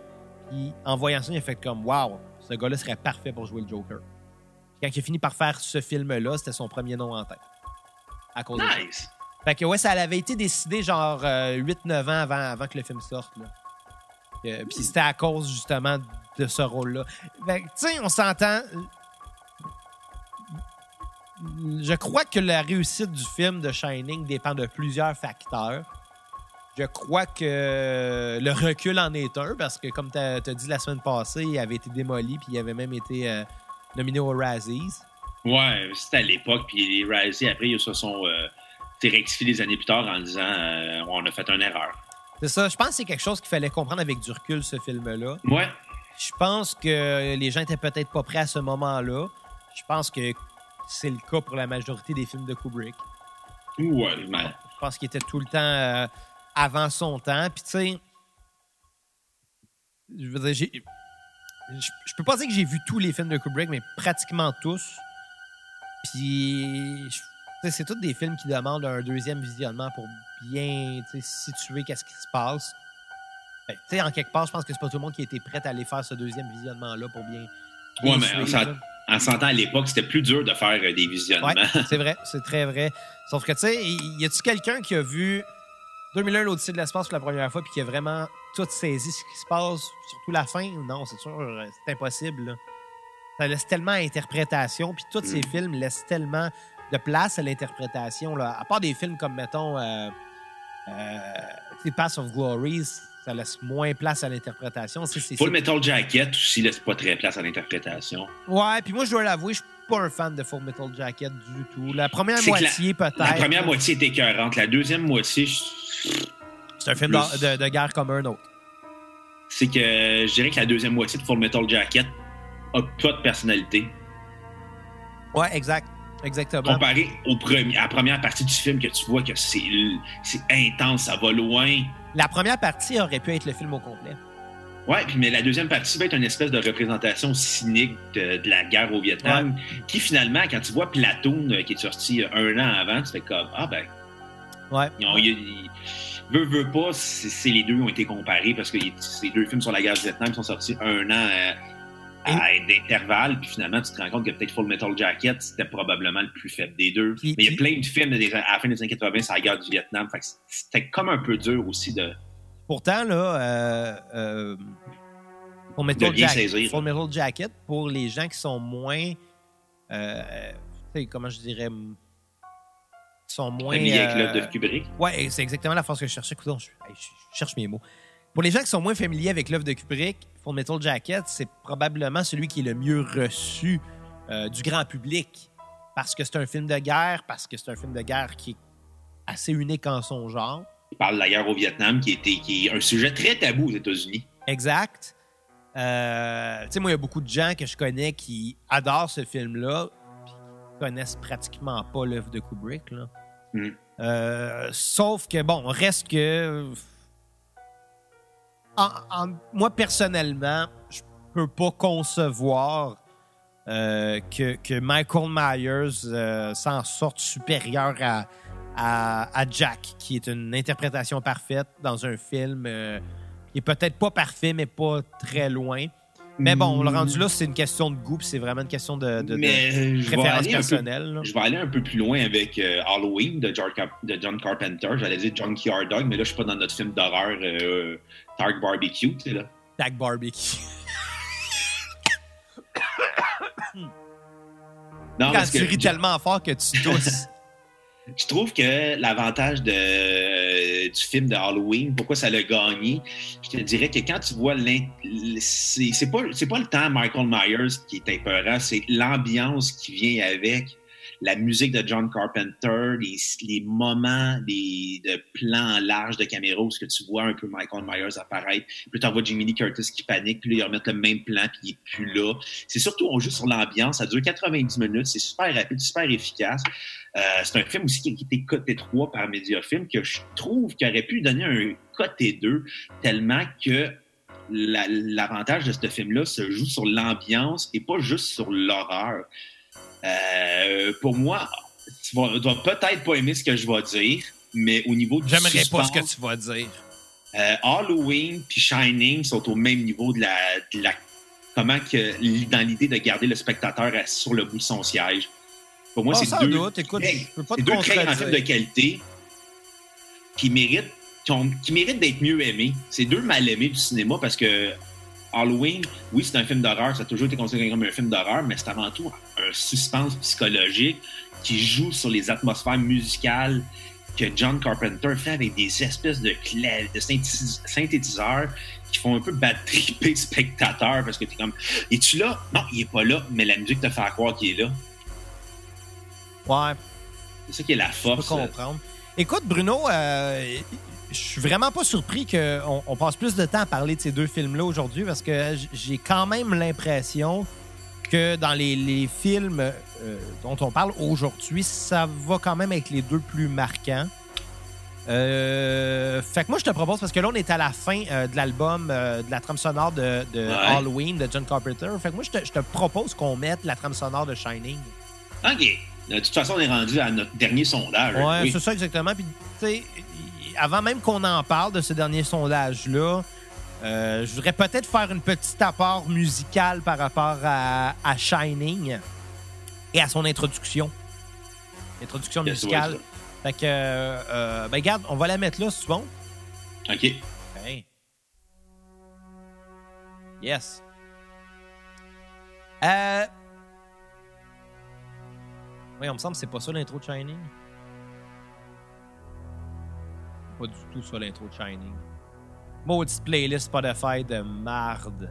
Puis, en voyant ça, il a fait comme Wow, ce gars-là serait parfait pour jouer le Joker. Puis quand il a fini par faire ce film-là, c'était son premier nom en tête. À cause de ça. Nice. Fait que ouais, ça avait été décidé genre euh, 8-9 ans avant, avant que le film sorte. Là. Euh, Puis c'était à cause justement de ce rôle-là. Fait que, tu sais, on s'entend. Je crois que la réussite du film de Shining dépend de plusieurs facteurs. Je crois que le recul en est un, parce que comme tu as, dit la semaine passée, il avait été démoli, puis il avait même été euh, nominé aux Razzies. Ouais, c'était à l'époque, puis les Razzie, après, ils se sont euh, rectifiés des années plus tard en disant euh, on a fait une erreur. C'est ça. Je pense que c'est quelque chose qu'il fallait comprendre avec du recul, ce film-là. Ouais. Je pense que les gens étaient peut-être pas prêts à ce moment-là. Je pense que c'est le cas pour la majorité des films de Kubrick. Ouais, mais Je pense qu'il était tout le temps euh, avant son temps. Puis, tu sais, je veux dire, je, je peux pas dire que j'ai vu tous les films de Kubrick, mais pratiquement tous. Puis, c'est tous des films qui demandent un deuxième visionnement pour bien situer qu'est-ce qui se passe. Sais, en quelque part, je pense que c'est pas tout le monde qui était prêt à aller faire ce deuxième visionnement-là pour bien. bien Ouais, mais en s'entend à l'époque, c'était plus dur de faire euh, des visionnements. Ouais, c'est vrai, c'est très vrai. Sauf que, tu sais, y y a-tu quelqu'un qui a vu 2001, l'Odyssée de l'espace pour la première fois, puis qui a vraiment tout saisi ce qui se passe, surtout la fin? Non, c'est sûr, euh, c'est impossible. là. Ça laisse tellement à interprétation, puis tous ces Mm. films laissent tellement de place à l'interprétation. À part des films comme, mettons, euh, euh, Pass of Glory, ça laisse moins place à l'interprétation. Full Metal Jacket aussi laisse pas très place à l'interprétation. Ouais, puis moi, je dois l'avouer, je pas un fan de Full Metal Jacket du tout. La première moitié, peut-être. La première moitié était écœurante. La deuxième moitié, je- C'est un film Plus- de, guerre comme un autre. c'est que je dirais que la deuxième moitié de Full Metal Jacket a pas de personnalité. Ouais, exact. Exactement. Comparé au premier, à la première partie du film que tu vois que c'est intense, ça va loin. La première partie aurait pu être le film au complet. Ouais, puis mais la deuxième partie va être une espèce de représentation cynique de, de la guerre au Vietnam, qui finalement, quand tu vois Platoon euh, qui est sorti euh, un an avant, tu fais comme ah ben Ouais. ils ont, ils- veut veut pas, c'est les deux qui ont été comparés parce que ces deux films sur la guerre du Vietnam sont sortis un an euh, à, d'intervalle, puis finalement tu te rends compte que peut-être Full Metal Jacket c'était probablement le plus faible des deux. Puis- mais il y a plein de films à la fin des années 80 sur la guerre du Vietnam, fait que c'était comme un peu dur aussi de Pourtant, là, euh, euh, Full, De Metal Jacket. Full Metal Jacket, pour les gens qui sont moins. euh, comment je dirais. sont moins. familier avec euh, l'œuvre de Kubrick. Ouais, c'est exactement la phrase que je cherchais. Je, hey, je cherche mes mots. Pour les gens qui sont moins familiers avec l'œuvre de Kubrick, Full Metal Jacket, c'est probablement celui qui est le mieux reçu euh, du grand public. Parce que c'est un film de guerre, parce que c'est un film de guerre qui est assez unique en son genre. Il parle de la guerre au Vietnam, qui, était, qui est un sujet très tabou aux États-Unis. Exact. Euh, tu sais, moi, il y a beaucoup de gens que je connais qui adorent ce film-là, puis qui connaissent pratiquement pas l'œuvre de Kubrick. Là. Mm. Euh, sauf que, bon, reste que. En- en- moi, personnellement, je peux pas concevoir euh, que, que Michael Myers s'en sorte supérieur à, à, à Jack, qui est une interprétation parfaite dans un film euh, qui est peut-être pas parfait, mais pas très loin. Mais bon, le rendu là, c'est une question de goût, c'est vraiment une question de, préférence peu, personnelle. je vais aller un peu plus loin avec euh, Halloween de, John Cap- de John Carpenter. J'allais dire Junkyard Dog, mais là, je suis pas dans notre film d'horreur euh, Barbecue, tu sais, là. Tag barbecue. Non, Quand parce tu que ris tellement fort que tu tousses. Je trouve que l'avantage du film de Halloween, pourquoi ça l'a gagné, je te dirais que quand tu vois c'est pas c'est pas le temps Michael Myers qui est épeurant, c'est l'ambiance qui vient avec la musique de John Carpenter, les, moments les, de plans larges de caméra où ce que tu vois un peu Michael Myers apparaître, puis tu vois Jimmy Lee Curtis qui panique, puis là, ils remettent le même plan, puis il est plus là. C'est surtout, on joue sur l'ambiance, ça dure 90 minutes, c'est super rapide, super efficace. Euh, c'est un film aussi qui qui était coté 3 par Mediafilm que je trouve qu'il aurait pu donner un coté 2 tellement que la- l'avantage de ce film-là se joue sur l'ambiance et pas juste sur l'horreur. Euh, pour moi, tu vas, vas peut-être pas aimer ce que je vais dire, mais au niveau du J'aimerais pas ce que tu vas dire. euh, Halloween puis Shining sont au même niveau de la, de la- comment que dans l'idée de garder le spectateur assis sur le bout de son siège. Pour moi, c'est deux, doute, écoute, Hey, je peux pas te deux de qualité qui méritent qui, ont- qui méritent d'être mieux aimés. C'est deux mal aimés du cinéma parce que Halloween, oui, c'est un film d'horreur, ça a toujours été considéré comme un film d'horreur, mais c'est avant tout un suspense psychologique qui joue sur les atmosphères musicales que John Carpenter fait avec des espèces de, cla- de synthétis- synthétiseurs qui font un peu bad tripper le spectateur parce que t'es comme Es-tu là? Non, il est pas là, mais la musique te fait croire qu'il est là. Ouais, C'est ça qui est la je peux force. comprendre. Écoute, Bruno, euh, je suis vraiment pas surpris qu'on on passe plus de temps à parler de ces deux films-là aujourd'hui parce que j'ai quand même l'impression que dans les, les films euh, dont on parle aujourd'hui, ça va quand même être les deux plus marquants. Euh, fait que moi, je te propose, parce que là, on est à la fin euh, de l'album de la trame sonore de, de Ouais. Halloween de John Carpenter. Fait que moi, je te, je te propose qu'on mette la trame sonore de Shining. OK. De toute façon, on est rendu à notre dernier sondage. Ouais, Oui. c'est ça exactement. Puis, tu sais, avant même qu'on en parle de ce dernier sondage-là, euh, je voudrais peut-être faire une petite apport musicale par rapport à, à Shining et à son introduction. Introduction Yes, musicale. fait que, euh, euh, ben, regarde, on va la mettre là, si tu veux. OK. Hey. Yes. Euh. Oui, on me semble que c'est pas ça l'intro de Shining. Pas du tout ça l'intro de Shining. Maudite playlist Spotify de marde.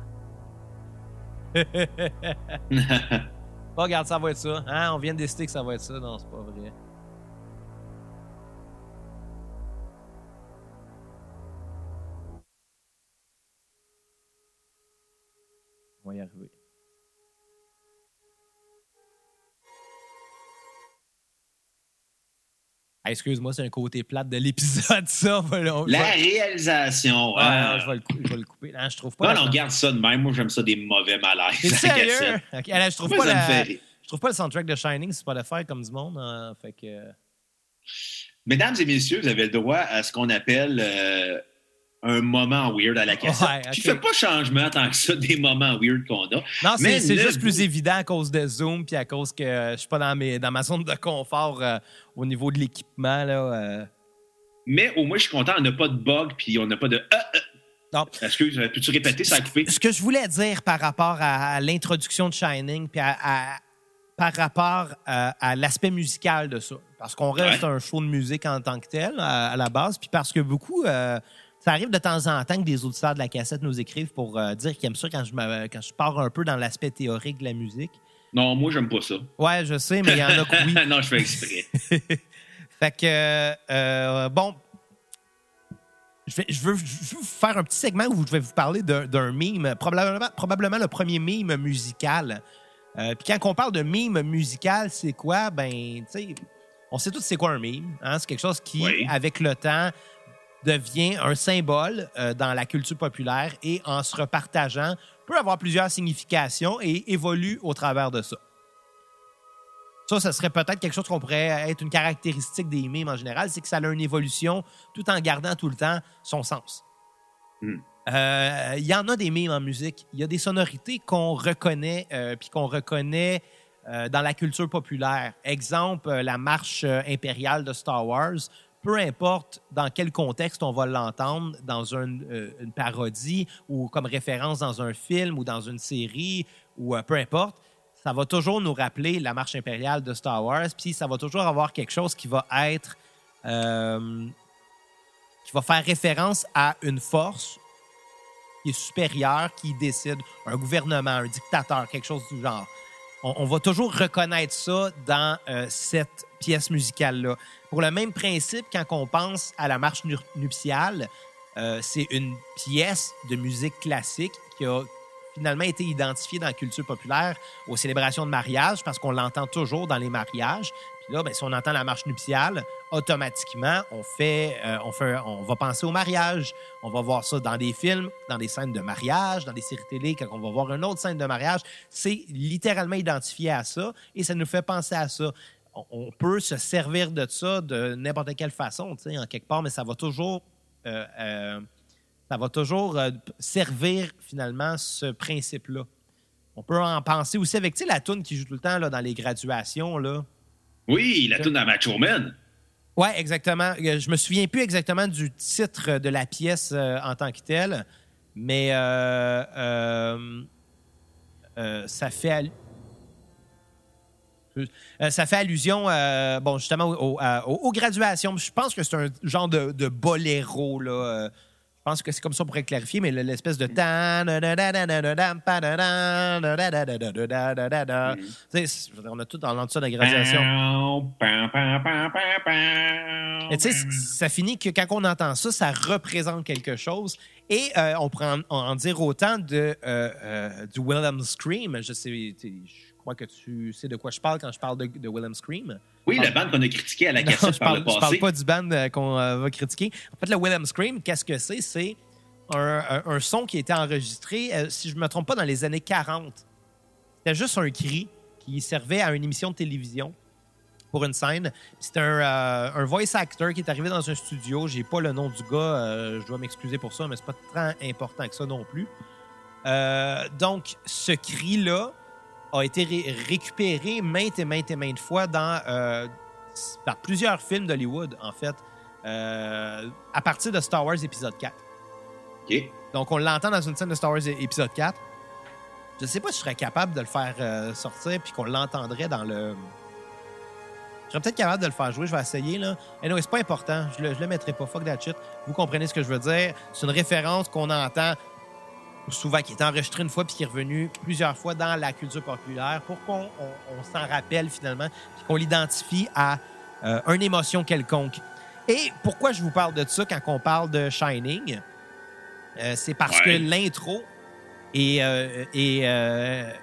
Bon, regarde, ça va être ça. Hein? On vient de décider que ça va être ça. Non, c'est pas vrai. On va y arriver. Ah, Excuse-moi, c'est un côté plate de l'épisode, ça. Voilà, on- La réalisation. Non, je, vais le je vais le couper. Non, je trouve pas. Non, non, garde ça de même. Moi, j'aime ça des mauvais malaises. Sérieux? cassette. Ok, alors, je trouve Moi, pas ça me la- fait rire. Je trouve pas le soundtrack de Shining sur Spotify comme du monde. hein, fait que. Mesdames et messieurs, vous avez le droit à ce qu'on appelle euh, un moment weird à la cassette. Ouais, Qui ok. fait pas changement tant que ça des moments weird qu'on a. Non, c'est le juste plus évident à cause de Zoom puis à cause que euh, je suis pas dans, mes, dans ma zone de confort euh, au niveau de l'équipement. là. euh. Mais au moins, je suis content, on n'a pas de bug, puis on n'a pas de. Non. Excuse, peux-tu répéter, ça a coupé? Ce que je voulais dire par rapport à, à l'introduction de Shining puis à, à- par rapport à, l'aspect musical de ça. Parce qu'on reste Ouais. un show de musique en tant que tel à, à la base, puis parce que beaucoup. Ça arrive de temps en temps que des auditeurs de la cassette nous écrivent pour euh, dire qu'ils aiment ça quand je, me- quand je pars un peu dans l'aspect théorique de la musique. Non, moi, j'aime pas ça. Ouais, je sais, mais il y en a que oui. non, je fais exprès. Fait que, euh, bon, je, vais- je veux, je veux vous faire un petit segment où je vais vous parler d'un d'un mime, probablement, probablement le premier mime musical. Euh, Puis quand on parle de mime musical, c'est quoi? Ben, tu sais, on sait tous c'est quoi un mime. Hein? C'est quelque chose qui, Oui. avec le temps, devient un symbole euh, dans la culture populaire et en se repartageant peut avoir plusieurs significations et évolue au travers de ça. Ça, ce serait peut-être quelque chose qu'on pourrait être une caractéristique des mimes en général, c'est que ça a une évolution tout en gardant tout le temps son sens. Hmm. Euh, Il y en a des mimes en musique. Il y a des sonorités qu'on reconnaît, euh, puis qu'on reconnaît euh, dans la culture populaire. Exemple, la marche impériale de Star Wars. Peu importe dans quel contexte on va l'entendre, dans une, euh, une parodie ou comme référence dans un film ou dans une série ou euh, peu importe, ça va toujours nous rappeler la marche impériale de Star Wars, puis ça va toujours avoir quelque chose qui va être euh, qui va faire référence à une force qui est supérieure, qui décide, un gouvernement, un dictateur, quelque chose du genre. On, on va toujours reconnaître ça dans euh, cette pièce musicale-là. Pour le même principe, quand on pense à la marche nu- nuptiale, euh, c'est une pièce de musique classique qui a finalement été identifiée dans la culture populaire aux célébrations de mariage parce qu'on l'entend toujours dans les mariages. Puis là, ben, si on entend la marche nuptiale, automatiquement, on fait, euh, on fait, on va penser au mariage. On va voir ça dans des films, dans des scènes de mariage, dans des séries télé, quand on va voir une autre scène de mariage. C'est littéralement identifié à ça et ça nous fait penser à ça. On, peut se servir de ça de n'importe quelle façon, tu sais, en quelque part, mais ça va toujours, euh, euh, ça va toujours euh, servir finalement ce principe-là. On peut en penser aussi avec, la toune qui joue tout le temps là, dans les graduations, là. Oui, la tune à Macho Man. Oui, exactement. Je me souviens plus exactement du titre de la pièce euh, en tant que telle, mais ça fait Euh, ça fait allusion, euh, bon, justement, au- à- aux, graduations. Je pense que c'est un genre de, de boléro, là. euh, Je pense que c'est comme ça pour clarifier, mais l'espèce de... C'est- On a tout dans ça de la graduation. Mais tu sais, ça finit que quand on entend ça, ça représente quelque chose. Et euh, on pourrait en, en dire autant de, euh, euh, du Willem Scream. Je sais, je crois que tu sais de quoi je parle quand je parle de, de Willem Scream. Oui, la bande qu'on a critiquée à la Non, cassette je par parle, le je parle pas du band euh, qu'on euh, va critiquer. En fait, le Willem Scream, qu'est-ce que c'est? C'est un, un- un son qui a été enregistré, euh, si je ne me trompe pas, dans les années 40. C'était juste un cri qui servait à une émission de télévision pour une scène. C'est un, un voice actor qui est arrivé dans un studio. J'ai pas le nom du gars, je dois m'excuser pour ça, mais c'est pas très important que ça non plus. Donc, ce cri-là a été ré- récupéré maintes et maintes et maintes fois dans, euh, par plusieurs films d'Hollywood, en fait, euh, à partir de Star Wars épisode 4. OK. Donc, on l'entend dans une scène de Star Wars épisode 4. Je sais pas si je serais capable de le faire euh, sortir puis qu'on l'entendrait dans le. Je serais peut-être capable de le faire jouer, je vais essayer. Là. Et non, c'est pas important, je le, je le mettrai pas. Fuck that shit. Vous comprenez ce que je veux dire. C'est une référence qu'on entend souvent, qui est enregistrée une fois puis qui est revenue plusieurs fois dans la culture populaire pour qu'on on- on s'en rappelle finalement puis qu'on l'identifie à euh, une émotion quelconque. Et pourquoi je vous parle de ça quand on parle de Shining? Euh, c'est parce Ouais. que l'intro est, euh, est,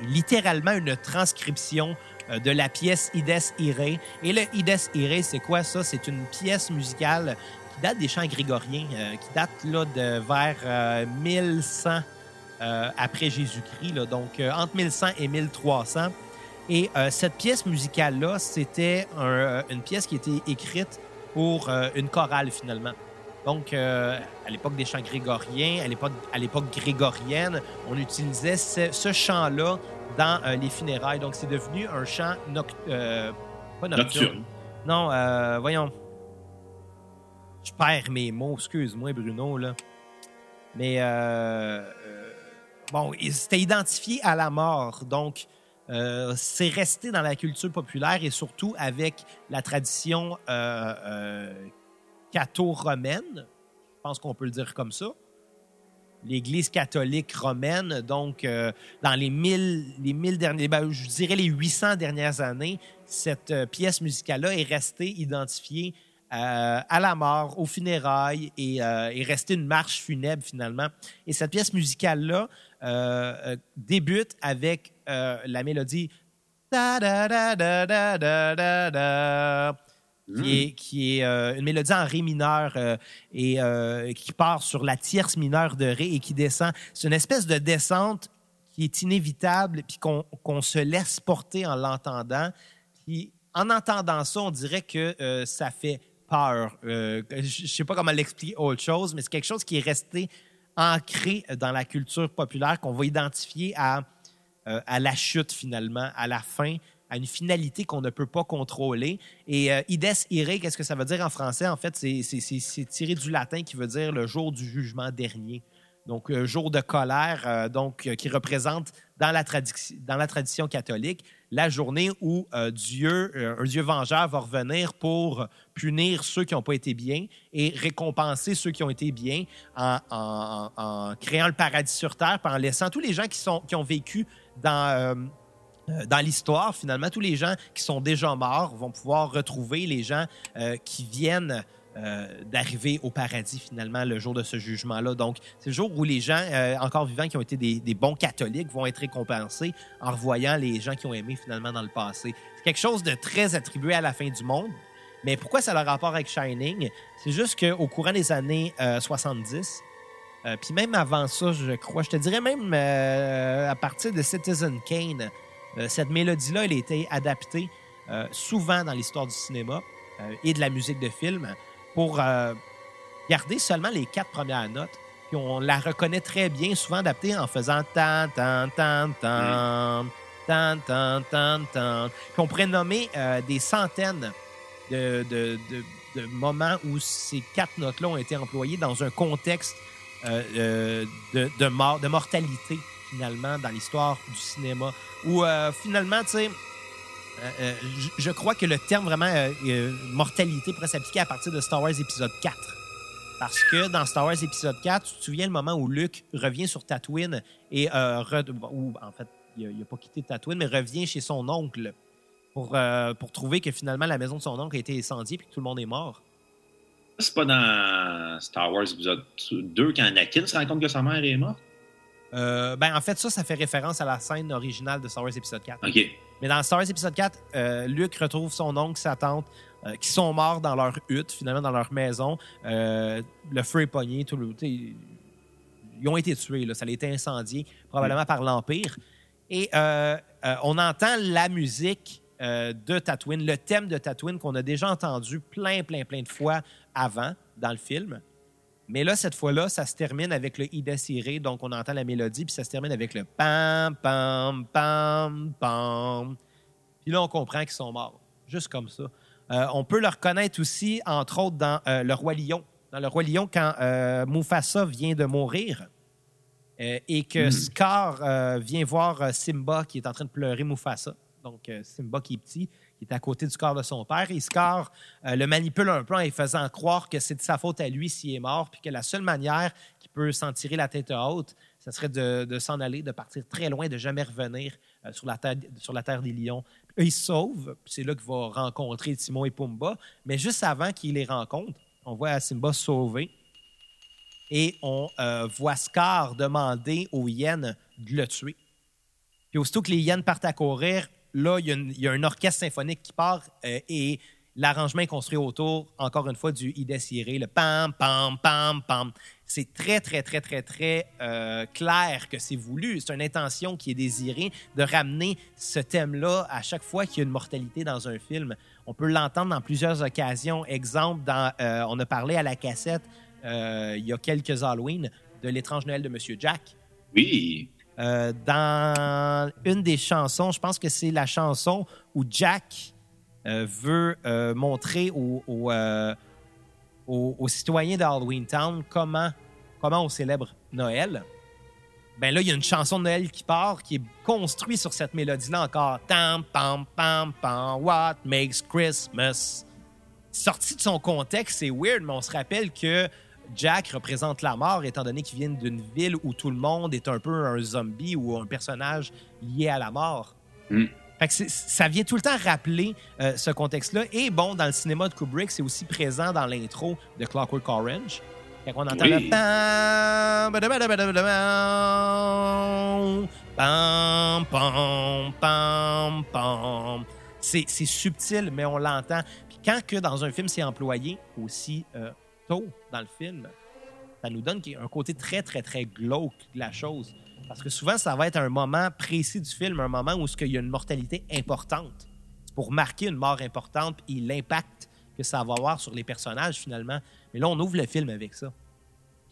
littéralement une transcription de la pièce Ides Irae. Et le Ides Irae, c'est quoi ça? C'est une pièce musicale qui date des chants grégoriens, euh, qui date là, de vers euh, 1100 euh, après Jésus-Christ, donc euh, entre 1100 et 1300. Et euh, cette pièce musicale-là, c'était un- euh, une pièce qui était écrite pour euh, une chorale, finalement. Donc, euh, à l'époque des chants grégoriens, à l'époque, grégorienne, on utilisait ce, ce chant-là dans euh, les funérailles. Donc, c'est devenu un chant noc- euh, pas nocturne. Nocturne. Non, euh, voyons. Je perds mes mots, excuse-moi, Bruno. Mais, euh, euh, bon, c'était identifié à la mort. Donc, euh, c'est resté dans la culture populaire et surtout avec la tradition euh, catho-romaine. Je pense qu'on peut le dire comme ça. L'Église catholique romaine, donc dans les 1000, les 1000 derniers, ben, je dirais les 800 dernières années, cette pièce musicale-là est restée identifiée euh, à la mort, aux funérailles et euh, est restée une marche funèbre finalement. Et cette pièce musicale-là euh, euh, débute avec la mélodie. Da, da, da, qui est, qui est une mélodie en ré mineur et qui part sur la tierce mineure de ré et qui descend. C'est une espèce de descente qui est inévitable puis qu'on se laisse porter en l'entendant. Puis en entendant ça, on dirait que ça fait peur. je ne sais pas comment l'expliquer autre chose, mais c'est quelque chose qui est resté ancré dans la culture populaire qu'on va identifier à, à la chute finalement, à la fin à une finalité qu'on ne peut pas contrôler. Et euh, Ides Irae, qu'est-ce que ça veut dire en français? En fait, c'est tiré du latin qui veut dire le jour du jugement dernier. Donc, euh, jour de colère, euh, donc, qui représente dans la, tradition catholique la journée où Dieu, un Dieu vengeur, va revenir pour punir ceux qui n'ont pas été bien et récompenser ceux qui ont été bien en, créant le paradis sur terre, en laissant tous les gens qui, ont vécu dans euh, dans l'histoire, finalement, tous les gens qui sont déjà morts vont pouvoir retrouver les gens euh, qui viennent euh, d'arriver au paradis, finalement, le jour de ce jugement-là. Donc, c'est le jour où les gens encore vivants qui ont été des, bons catholiques vont être récompensés en revoyant les gens qui ont aimé, finalement, dans le passé. C'est quelque chose de très attribué à la fin du monde. Mais pourquoi ça a le rapport avec Shining? C'est juste qu'au courant des années 70, puis même avant ça, je crois, je te dirais même à partir de Citizen Kane, euh, cette mélodie-là, elle a été adaptée euh, souvent dans l'histoire du cinéma euh, et de la musique de film pour euh, garder seulement les quatre premières notes. Puis on la reconnaît très bien, souvent adaptée en faisant tan, tan, tan, tan, tan, tan, tan, tan. Puis on pourrait nommer euh, des centaines de, de, de, moments où ces quatre notes-là ont été employées dans un contexte euh, euh de, mort, de mortalité, finalement, dans l'histoire du cinéma. Où finalement, tu sais, euh, euh, je crois que le terme vraiment mortalité pourrait s'appliquer à partir de Star Wars épisode 4. Parce que dans Star Wars épisode 4, tu te souviens le moment où Luke revient sur Tatooine et ou en fait, il n'a pas quitté Tatooine, mais revient chez son oncle pour, pour trouver que finalement la maison de son oncle a été incendiée et que tout le monde est mort. C'est pas dans Star Wars épisode 2 quand Anakin se rend compte que sa mère est morte? Euh, ben, en fait, ça, ça fait référence à la scène originale de Star Wars épisode 4. OK. Mais dans Star Wars épisode 4, euh, Luke retrouve son oncle, sa tante, euh, qui sont morts dans leur hutte, finalement, dans leur maison. le feu est pogné, tout le. Ils ont été tués, ça a été incendié, probablement par l'Empire. Et on entend la musique de Tatooine, le thème de Tatooine qu'on a déjà entendu plein, plein, plein de fois avant dans le film. Mais là, cette fois-là, ça se termine avec le Ida Siré, donc on entend la mélodie, puis ça se termine avec le pam, pam, pam, pam. Puis là, on comprend qu'ils sont morts, juste comme ça. Euh, on peut le reconnaître aussi, entre autres, dans euh, Le Roi Lion. Dans Le Roi Lion, quand euh, Mufasa vient de mourir et que hmm. Scar vient voir Simba qui est en train de pleurer Mufasa. Donc, Simba qui est petit, qui est à côté du corps de son père. Et Scar euh, le manipule un peu en lui faisant croire que c'est de sa faute à lui s'il est mort, puis que la seule manière qu'il peut s'en tirer la tête haute, ce serait de, s'en aller, de partir très loin, de jamais revenir euh, sur, la terre, des lions. il se sauve, c'est là qu'il va rencontrer Timon et Pumba. Mais juste avant qu'il les rencontre, on voit Simba sauver. Et on euh, voit Scar demander aux hyènes de le tuer. Puis aussitôt que les hyènes partent à courir, là, il y, a un orchestre symphonique qui part euh, et l'arrangement est construit autour, encore une fois, du Ida le pam, pam, pam, pam. C'est très, très, très, très, très euh, clair que c'est voulu. C'est une intention qui est désirée de ramener ce thème-là à chaque fois qu'il y a une mortalité dans un film. On peut l'entendre dans plusieurs occasions. Exemple, euh, on a parlé à la cassette il y a quelques Halloween de l'étrange Noël de Monsieur Jack. Oui. Euh, dans une des chansons, je pense que c'est la chanson où Jack euh, veut euh, montrer aux, aux, citoyens d'Halloween Town comment, comment on célèbre Noël. Ben là, il y a une chanson de Noël qui part, qui est construite sur cette mélodie-là encore. What makes Christmas? Sorti de son contexte, c'est weird, mais on se rappelle que Jack représente la mort, étant donné qu'il vient d'une ville où tout le monde est un peu un zombie ou un personnage lié à la mort. Hmm. ça vient tout le temps rappeler euh, ce contexte-là. Et bon, dans le cinéma de Kubrick, c'est aussi présent dans l'intro de Clockwork Orange. Quand on entend le c'est subtil, mais on l'entend quand que dans un film c'est employé aussi euh, dans le film, ça nous donne un côté très, très, très glauque de la chose. Parce que souvent, ça va être un moment précis du film, un moment où il y a une mortalité importante. Pour marquer une mort importante et l'impact que ça va avoir sur les personnages finalement. Mais là, on ouvre le film avec ça.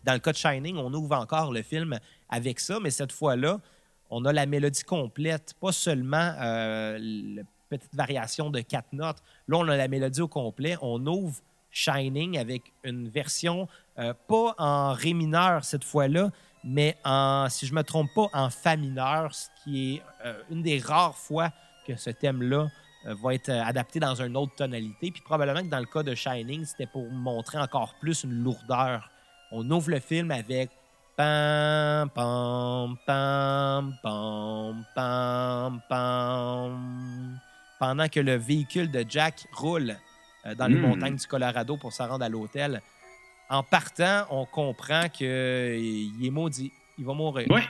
Dans le cas de Shining, on ouvre encore le film avec ça, mais cette fois-là, on a la mélodie complète, pas seulement euh, la petite variation de quatre notes. Là, on a la mélodie au complet. On ouvre Shining avec une version euh, pas en ré mineur cette fois-là, mais en, si je me trompe pas, en fa mineur, ce qui est euh, une des rares fois que ce thème-là euh, va être adapté dans une autre tonalité. Puis probablement que dans le cas de Shining, c'était pour montrer encore plus une lourdeur. On ouvre le film avec pam pam pam pam pam pam pendant que le véhicule de Jack roule dans les hmm. montagnes du Colorado pour se rendre à l'hôtel en partant, on comprend qu'il est maudit. Il va mourir. Oui.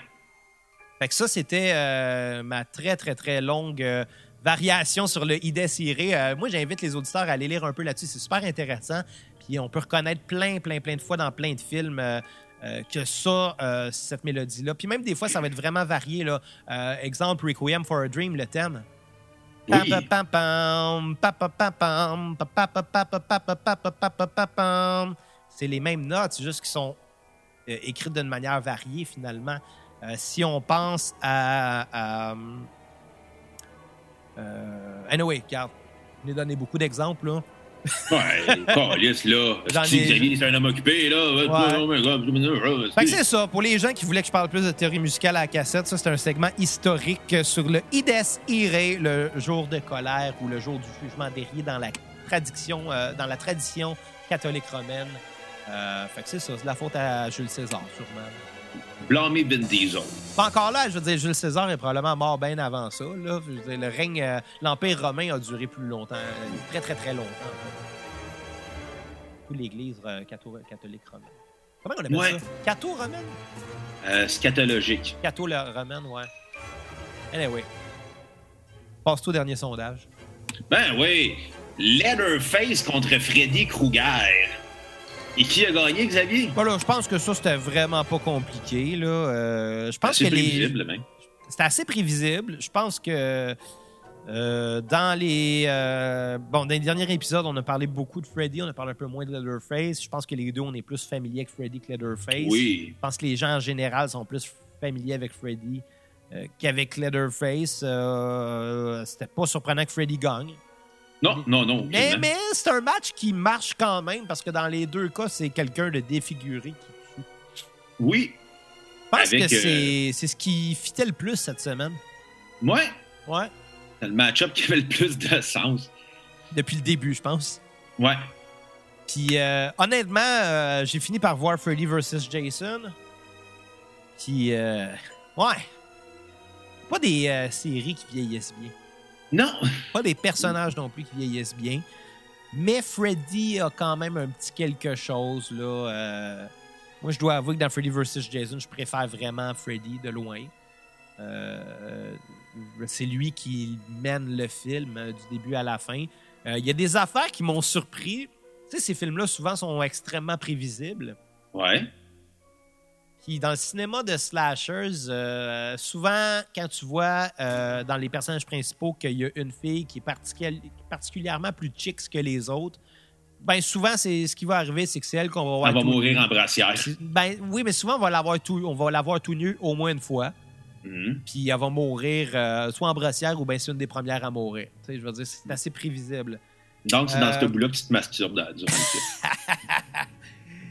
Fait que ça, c'était euh, ma très, très, très longue euh, variation sur le Ides Irae. Euh, moi, j'invite les auditeurs à aller lire un peu là-dessus. C'est super intéressant. Puis on peut reconnaître plein, plein, plein de fois dans plein de films que ça, cette mélodie-là. Puis même des fois, ça va être vraiment varié. Là. exemple, Requiem for a Dream, le thème. C'est les mêmes notes, juste qu'ils sont euh, écrites d'une manière variée finalement. Euh, si on pense à. euh, anyway, regarde, je ai donné beaucoup d'exemples. Ouais, calice, là. Si c'est un homme occupé, là. Ouais. Fait que c'est ça. Pour les gens qui voulaient que je parle plus de théorie musicale à la cassette, ça, c'est un segment historique sur le Ides Irae, le jour de colère ou le jour du jugement dernier dans la tradition, euh, dans la tradition catholique romaine. Euh, fait que c'est ça, c'est la faute à Jules César, sûrement. Blâmer Vin Diesel. Pas encore là, je veux dire, Jules César est probablement mort bien avant ça. Là. Je veux dire, le règne, euh, l'Empire romain a duré plus longtemps, très, très, très longtemps. En fait. L'Église euh, catholique romaine. Comment on appelle ouais. ça? Catho-romaine? Euh, scatologique. Catho-romaine, ouais. Anyway. Passe-toi au dernier sondage. Ben oui. Leatherface contre Freddy Krueger. Et qui a gagné, Xavier? Voilà, je pense que ça, c'était vraiment pas compliqué. Là. Euh, je pense assez que prévisible, les... C'était assez prévisible. Je pense que euh, dans les euh, bon dans les derniers épisodes, on a parlé beaucoup de Freddy, on a parlé un peu moins de Leatherface. Je pense que les deux, on est plus familiers avec Freddy que Leatherface. Oui. Je pense que les gens en général sont plus familiers avec Freddy qu'avec Leatherface. C'était pas surprenant que Freddy gagne. Non, non, non. Mais, mais c'est un match qui marche quand même parce que dans les deux cas, c'est quelqu'un de défiguré qui tue. Oui. Je pense que euh, c'est ce qui fitait le plus cette semaine. Ouais. Ouais. C'est le match-up qui avait le plus de sens. Depuis le début, je pense. Ouais. Puis euh, honnêtement, euh, j'ai fini par voir Freddy vs. Jason. Puis, ouais. Pas des séries qui vieillissent bien. Non. Pas des personnages non plus qui vieillissent bien. Mais Freddy a quand même un petit quelque chose. Là, euh, Moi, je dois avouer que dans Freddy vs. Jason, je préfère vraiment Freddy de loin. Euh, c'est lui qui mène le film euh, du début à la fin. Il y a des affaires qui m'ont surpris. Tu sais, ces films-là, souvent, sont extrêmement prévisibles. Ouais dans le cinéma de slashers, euh, souvent, quand tu vois euh, dans les personnages principaux qu'il y a une fille qui est particulièrement plus chic que les autres, ben souvent, c'est ce qui va arriver, c'est que c'est elle qu'on va voir. Elle va mourir en brassière. Ben oui, mais souvent, on va l'avoir tout, on va l'avoir tout nu au moins une fois. Mm-hmm. Puis elle va mourir euh, soit en brassière ou bien c'est une des premières à mourir. Tu sais, je veux dire, c'est assez prévisible. Donc, c'est dans ce bout-là que tu te masturbes durant le film.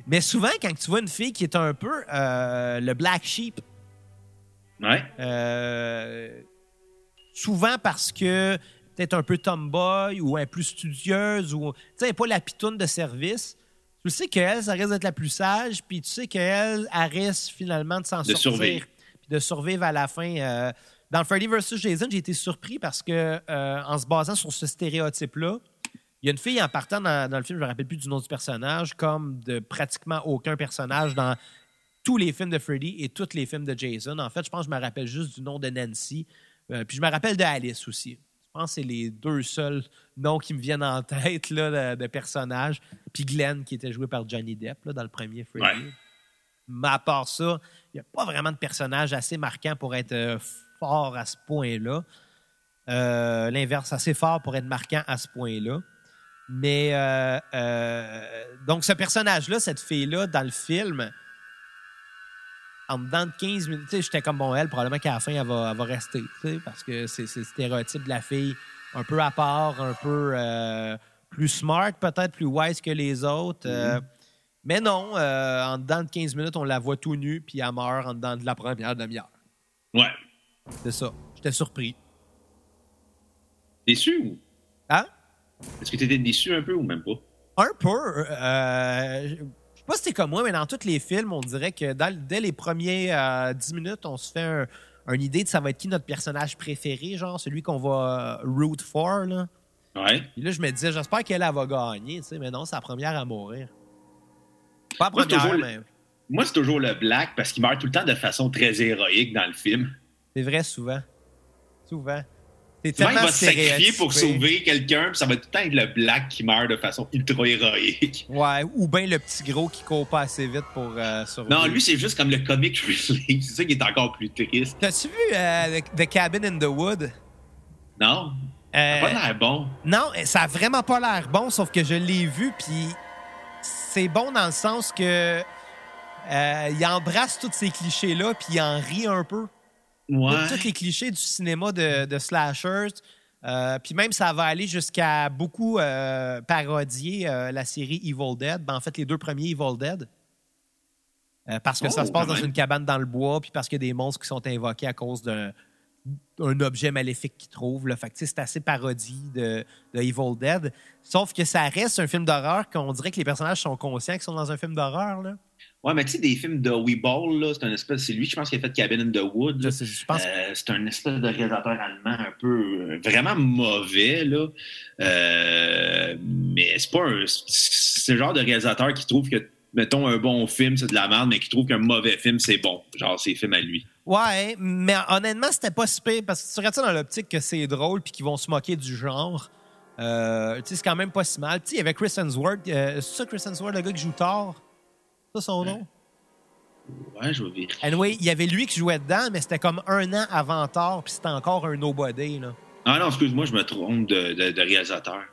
Mais souvent, quand tu vois une fille qui est un peu euh, le black sheep, ouais. Euh, souvent parce que peut-être un peu tomboy ou un plus studieuse ou tu sais pas la pitoune de service. Tu sais qu'elle, ça risque d'être la plus sage, puis tu sais qu'elle, elle risque finalement de s'en sortir, survivre. puis de survivre à la fin. Euh, dans Freddy vs Jason, j'ai été surpris parce que en se basant sur ce stéréotype-là, il y a une fille en partant dans, le film, je ne me rappelle plus du nom du personnage, comme de pratiquement aucun personnage dans tous les films de Freddy et tous les films de Jason. En fait, je pense que je me rappelle juste du nom de Nancy. Euh, puis je me rappelle de Alice aussi. pense que c'est les deux seuls noms qui me viennent en tête là, de, de personnages. Puis Glenn, qui était joué par Johnny Depp là, dans le premier Freddy. Ouais. Mais à part ça, il n'y a pas vraiment de personnage assez marquant pour être euh, fort à ce point-là. Euh, L'inverse, assez fort pour être marquant à ce point-là. Mais euh, euh, donc, ce personnage-là, cette fille-là, dans le film, en dedans de 15 minutes, tu sais, j'étais comme bon, elle, probablement qu'à la fin, elle va, elle va rester, tu sais, parce que c'est le stéréotype de la fille un peu à part, un peu euh, plus smart, peut-être plus wise que les autres. euh, mais non, euh, en dedans de 15 minutes, on la voit tout nue, puis elle meurt en dedans de la première demi-heure. Ouais. C'est ça. J'étais surpris. Déçu ou? Hein? Est-ce que tu étais déçu un peu ou même pas? Un peu. Euh, je sais pas si c'est comme moi, mais dans tous les films, on dirait que dans- dès les premiers euh, 10 minutes, on se fait un- une idée de ça va être qui notre personnage préféré, genre celui qu'on va euh, root for. Là. Ouais. Puis là, je me disais, j'espère qu'elle elle va gagner, tu sais, mais non, c'est la première à mourir. Pas la Moi, première, le- mais Moi, c'est toujours le Black parce qu'il meurt tout le temps de façon très héroïque dans le film. c'est vrai souvent. Souvent. Souvent, il va se sacrifier pour sauver quelqu'un, puis ça va tout le temps être le Black qui meurt de façon ultra héroïque. Ouais, ou bien le petit gros qui court pas assez vite pour euh, survivre. Non, lui, c'est juste comme le comic relief. C'est ça qui est encore plus triste. T'as-tu vu euh, The- Cabin in the Wood? Non, Euh, pas l'air bon. Non, ça a vraiment pas l'air bon, sauf que je l'ai vu, puis c'est bon dans le sens que euh, il embrasse tous ces clichés-là, puis il en rit un peu. Ouais. Tous les clichés du cinéma de, de slashers. Euh, puis même, ça va aller jusqu'à beaucoup euh, parodier euh, la série Evil Dead. Ben, en fait, les deux premiers Evil Dead. Parce que ça Oh, se passe dans même. une cabane dans le bois, puis parce qu'il y a des monstres qui sont invoqués à cause d'un un objet maléfique qu'ils trouvent. Là. Fait que, c'est assez parodie de, de Evil Dead. Sauf que ça reste un film d'horreur qu'on dirait que les personnages sont conscients qu'ils sont dans un film d'horreur. là. Ouais, mais tu sais, des films de Weeball, là, c'est un espèce. C'est lui, je pense, qui a fait Cabin in the Wood. Là. je pense Euh, c'est un espèce de réalisateur allemand un peu euh, vraiment mauvais là. Euh, mais c'est pas un c'est le genre de réalisateur qui trouve que mettons un bon film c'est de la merde mais qui trouve qu'un mauvais film c'est bon genre c'est film à lui Ouais, mais honnêtement, c'était pas si pire parce que tu regardes ça dans l'optique que c'est drôle puis qu'ils vont se moquer du genre. Euh, tu sais, c'est quand même pas si mal. Tu sais, il y avait Chris Hemsworth. euh, c'est ça, Chris Hemsworth, le gars qui joue Thor? C'est ça son nom? ouais je vais vérifier Anyway, il y avait lui qui jouait dedans, mais c'était comme un an avant Thor puis c'était encore un nobody, là. ah non excuse-moi je me trompe de, de- de réalisateur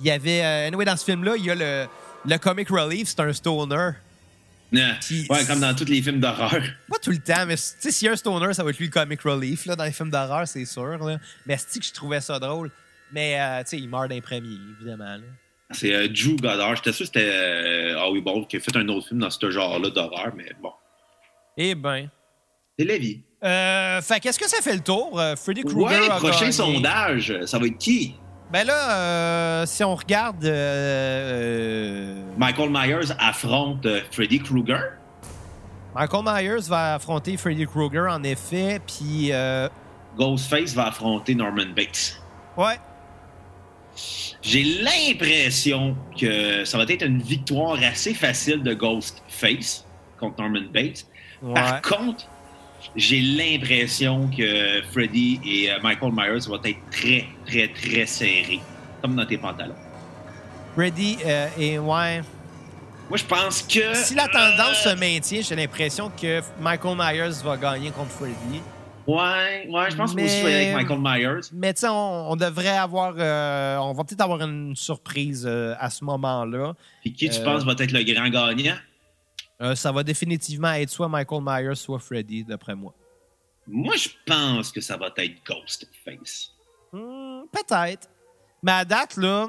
Il y avait... euh, anyway, dans ce film-là, il y a le, le comic relief, c'est un stoner. Non. Puis- ouais comme dans tous les films d'horreur Pas tout le temps, mais s'il y a un stoner, ça va être lui le comic relief, là, dans les films d'horreur, c'est sûr, là. Mais c'est que je trouvais ça drôle? Mais, euh, tu sais, il meurt d'un premier, évidemment, là. c'est euh, Drew Goddard j'étais sûr que c'était euh, Howie Ball qui a fait un autre film dans ce genre là d'horreur mais bon Eh ben. c'est la vie Euh, fait qu'est-ce que ça fait le tour? Euh, Freddy Krueger ouais prochain gagné. sondage ça va être qui? Ben là, euh, si on regarde... euh, euh, Michael Myers affronte Freddy Krueger Michael Myers va affronter Freddy Krueger, en effet, puis... euh, Ghostface va affronter Norman Bates. ouais, J'ai l'impression que ça va être une victoire assez facile de Ghostface contre Norman Bates. ouais. Par contre, j'ai l'impression que Freddy et euh, Michael Myers vont être très, très, très serrés, comme dans tes pantalons. Freddy euh, et... Ouais... Moi, je pense que... Si la tendance Euh, se maintient, j'ai l'impression que Michael Myers va gagner contre Freddy. Ouais, ouais, je pense Mais- que aussi avec Michael Myers. Mais tu sais, on, on devrait avoir... euh, on va peut-être avoir une surprise euh, à ce moment-là. Puis qui tu Euh, penses va être le grand gagnant? Euh, ça va définitivement être soit Michael Myers, soit Freddy, d'après moi. Moi, je pense que ça va être Ghostface. Hmm, Peut-être. Mais à date, là,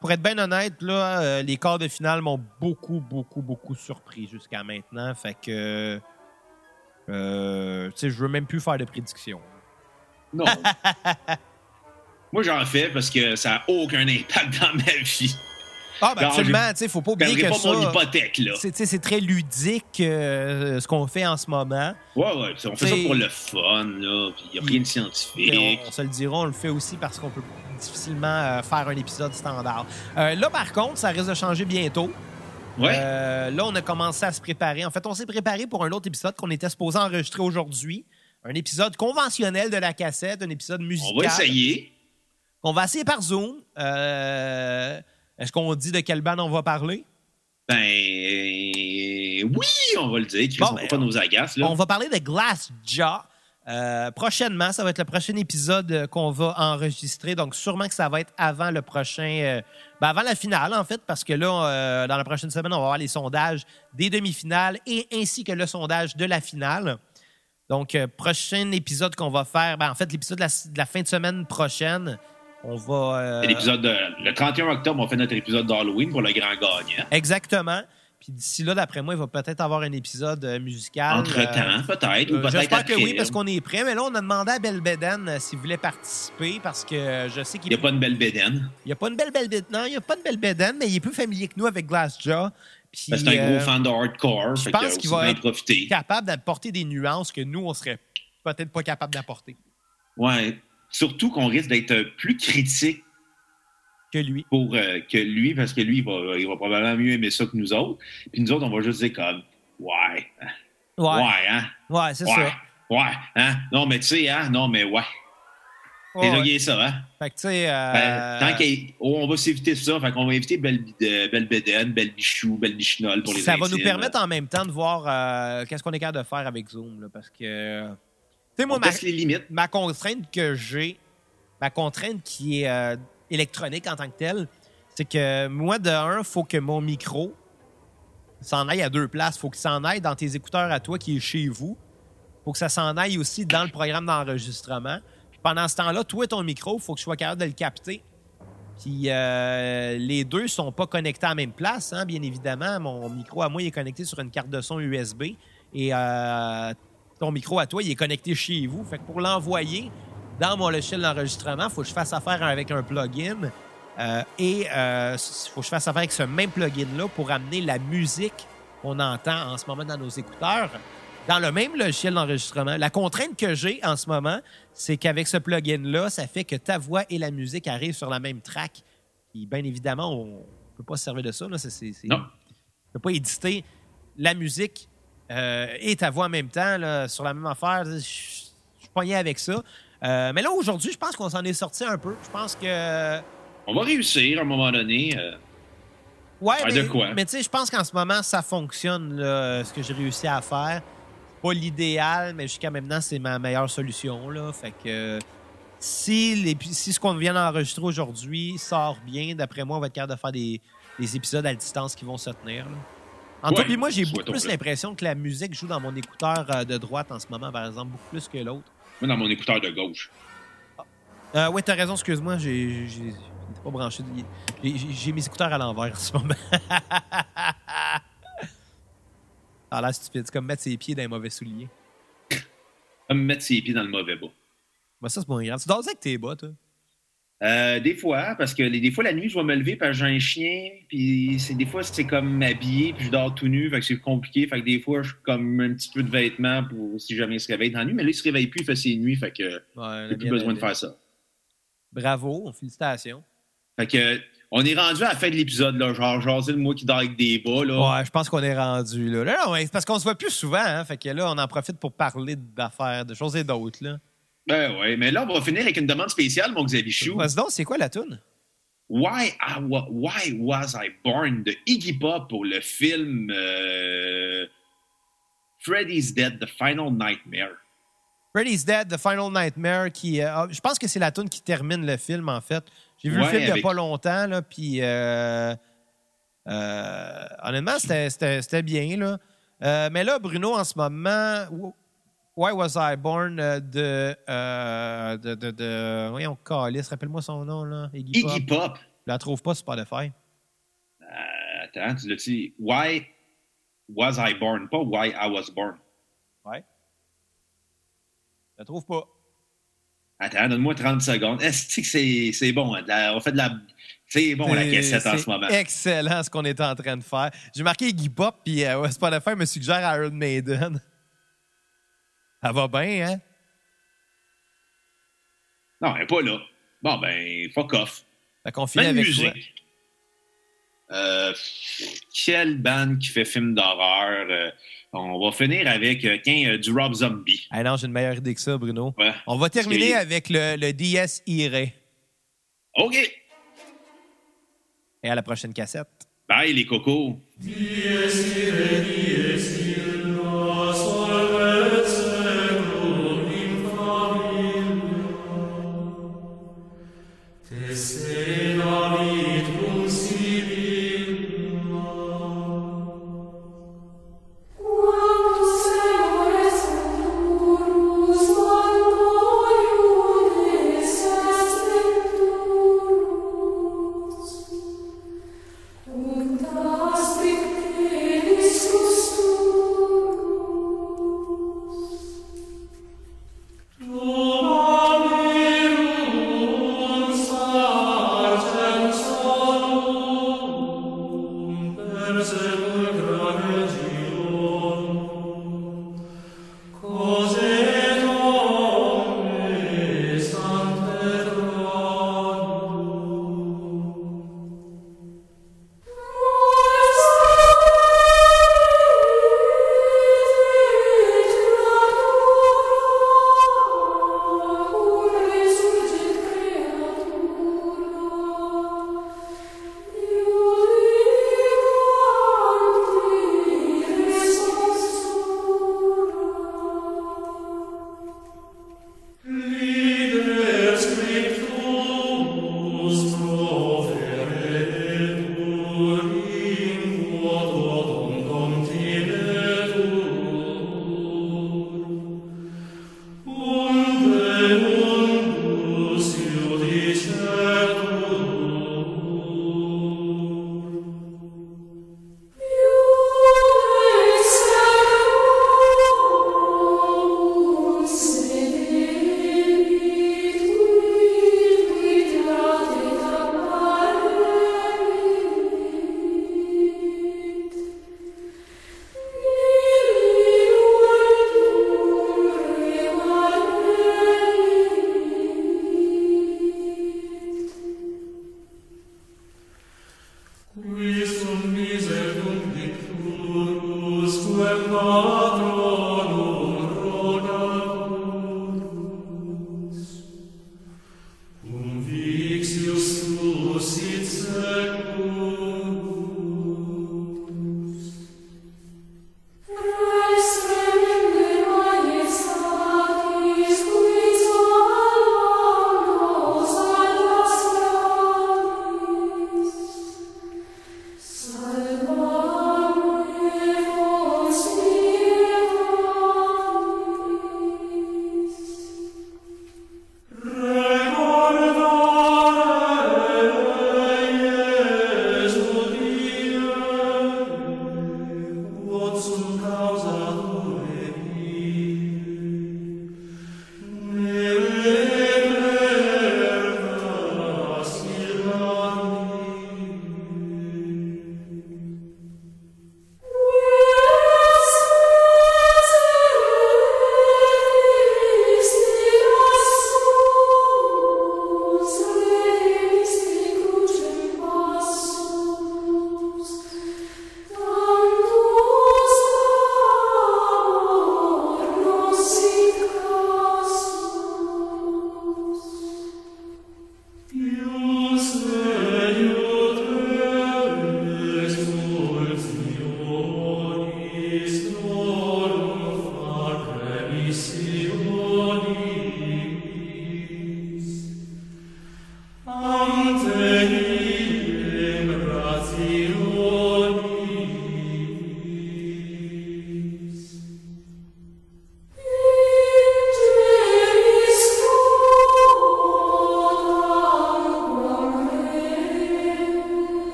pour être bien honnête, là, euh, les quarts de finale m'ont beaucoup, beaucoup, beaucoup surpris jusqu'à maintenant. Fait que. Euh, tu sais, je veux même plus faire de prédictions. Non. Moi, j'en fais parce que ça n'a aucun impact dans ma vie. Ah, ben absolument, tu sais, faut pas oublier que pas mon ça. hypothèque, là. C'est très ludique euh, ce qu'on fait en ce moment. Ouais, ouais. On fait ça pour le fun, là. Il n'y a rien de scientifique. On, on se le dira, on le fait aussi parce qu'on peut difficilement euh, faire un épisode standard. Euh, là, par contre, ça risque de changer bientôt. Ouais. Là, on a commencé à se préparer. En fait, on s'est préparé pour un autre épisode qu'on était supposé enregistrer aujourd'hui. Un épisode conventionnel de la cassette, un épisode musical. on va essayer. On va essayer par Zoom. Euh, Est-ce qu'on dit de quelle bande on va parler? Ben oui, on va le dire. Chris, Bon, on ben, pas nos agaces. Là. On va parler de Glass Jaw. Euh, prochainement, ça va être le prochain épisode euh, qu'on va enregistrer. Donc, sûrement que ça va être avant le prochain. euh, ben, avant la finale, en fait, parce que là, euh, dans la prochaine semaine, on va avoir les sondages des demi-finales et ainsi que le sondage de la finale. Donc, euh, prochain épisode qu'on va faire, ben, en fait, l'épisode de la fin de semaine prochaine, on va. euh, l'épisode de- le 31 octobre, on fait notre épisode d'Halloween pour le grand gagnant. Exactement. Puis d'ici là, d'après moi, il va peut-être avoir un épisode euh, musical. Entre-temps, euh, peut-être, ou Euh, peut-être J'espère que oui, parce qu'on est prêt. Mais là, on a demandé à Belbeden euh, s'il voulait participer parce que je sais qu'il Il n'y a pas une belle bédaine. il y a pas une belle Belbeden. Non, il n'y a pas de Belbeden, mais il est plus familier que nous avec Glassjaw. Que c'est un gros fan de hardcore. je pense qu'il va être profiter. capable d'apporter des nuances que nous, on serait peut-être pas capable d'apporter Ouais. Surtout qu'on risque d'être plus critique que lui. pour, euh, que lui, parce que lui, il va, il va probablement mieux aimer ça que nous autres. Puis nous autres, on va juste dire comme, ouais, Ouais, ouais, hein, ouais, c'est ouais, ça. ouais, hein, non, mais tu sais, hein, non, mais ouais. Ouais, C'est ouais. ça, hein? Fait que, tu sais. euh, Ben, tant qu'il- oh, on va s'éviter ça, fait qu'on va éviter Belle, euh, Belle Bichou, Belle Bichinol pour les ça va nous permettre en même temps de voir euh, qu'est-ce qu'on est capable de faire avec Zoom. là, parce que. Sais, moi, On ma, teste les limites. ma contrainte que j'ai, ma contrainte qui est euh, électronique en tant que telle, c'est que moi, de un, il faut que mon micro s'en aille à deux places. Il faut qu'il s'en aille dans tes écouteurs à toi qui est chez vous. Il faut que ça s'en aille aussi dans le programme d'enregistrement. Pendant ce temps-là, toi et ton micro, il faut que je sois capable de le capter. Puis euh, les deux sont pas connectés à la même place, hein, bien évidemment. Mon micro à moi, il est connecté sur une carte de son USB. Et euh, ton micro à toi, il est connecté chez vous. Fait que pour l'envoyer dans mon logiciel d'enregistrement, il faut que je fasse affaire avec un plugin. Euh, et il faut que je fasse affaire avec ce même plugin-là pour amener la musique qu'on entend en ce moment dans nos écouteurs dans le même logiciel d'enregistrement. La contrainte que j'ai en ce moment, c'est qu'avec ce plugin-là, ça fait que ta voix et la musique arrivent sur la même track. Puis, bien évidemment, on ne peut pas se servir de ça. Là. Non. On ne peut pas éditer la musique euh, et ta voix en même temps là, sur la même affaire. Je suis pogné avec ça. Euh, mais là, aujourd'hui, je pense qu'on s'en est sorti un peu. Je pense que. On va réussir à un moment donné. euh, Ouais, Ah, mais, de quoi? mais tu sais, je pense qu'en ce moment, ça fonctionne, là, ce que j'ai réussi à faire. Pas l'idéal, mais jusqu'à maintenant, c'est ma meilleure solution. Là. Fait que si, les, si ce qu'on vient d'enregistrer aujourd'hui sort bien, d'après moi, on va être capable de faire des, des épisodes à distance qui vont se tenir. là. En Ouais, tout cas, moi, j'ai beaucoup plus l'impression que la musique joue dans mon écouteur euh, de droite en ce moment, par exemple, beaucoup plus que l'autre. moi, dans mon écouteur de gauche. Euh, oui, t'as raison, excuse-moi, j'ai pas branché. J'ai- mes écouteurs à l'envers en ce moment. Ah là, stupide, c'est comme mettre ses pieds dans les mauvais souliers. Comme mettre ses pieds dans le mauvais bas. Ben, ça, c'est pas grave. Tu dors avec tes bas, toi? Euh, des fois, parce que les- des fois, la nuit, je vais me lever parce que j'ai un chien, puis c'est, des fois, c'est comme habillé, puis je dors tout nu, fait que c'est compliqué. Fait que des fois, je suis comme un petit peu de vêtements pour si jamais il se réveille dans la nuit. Mais là, il se réveille plus, il fait ses nuits, fait que Ouais, j'ai plus besoin de faire ça. Bravo, félicitations. Fait que on est rendu à la fin de l'épisode, là, genre jaser le moi qui dort avec des bas, là. Ouais, je pense qu'on est rendu là. Là, non, c'est parce qu'on se voit plus souvent, hein, fait que là, on en profite pour parler d'affaires, de choses et d'autres, là. Ben ouais, mais là, on va finir avec une demande spéciale, mon Xavier Chou. Vas-y donc, c'est quoi la toune? Why, I wa- Why Was I Born de Iggy Pop pour le film euh, Freddy's Dead, The Final Nightmare. Freddy's Dead, The Final Nightmare, qui. euh, ah, je pense que c'est la tune qui termine le film, en fait. J'ai vu le film il n'y a pas longtemps, là, puis. euh, honnêtement, c'était- bien, là. Mais là, Bruno, en ce moment, Why Was I Born euh, de. euh, de, de, de voyons, Calis, rappelle-moi son nom, là. Iggy Pop. Iggy Pop. Je la trouve pas sur Spotify. Euh, attends, tu l'as dit? Why Was I Born? Pas Why I Was Born. Ouais. Je la trouve pas. Attends, donne-moi 30 secondes. Est-ce que c'est c'est bon? hein, la- on fait de la. C'est bon, la cassette en ce moment. Excellent ce qu'on est en train de faire. J'ai marqué Iggy Pop, puis euh, Spotify me suggère Iron Maiden. Ça va bien, hein? Non, elle n'est pas là. Bon, ben, fuck off. Fait qu'on finit Même avec musique. quoi? Euh, quelle bande qui fait film d'horreur? Euh, on va finir avec euh, tiens, euh, du Rob Zombie. Ah non, j'ai une meilleure idée que ça, Bruno. Ouais. On va terminer avec le, le DS Ire. OK. Et à la prochaine cassette. Bye, les cocos. Te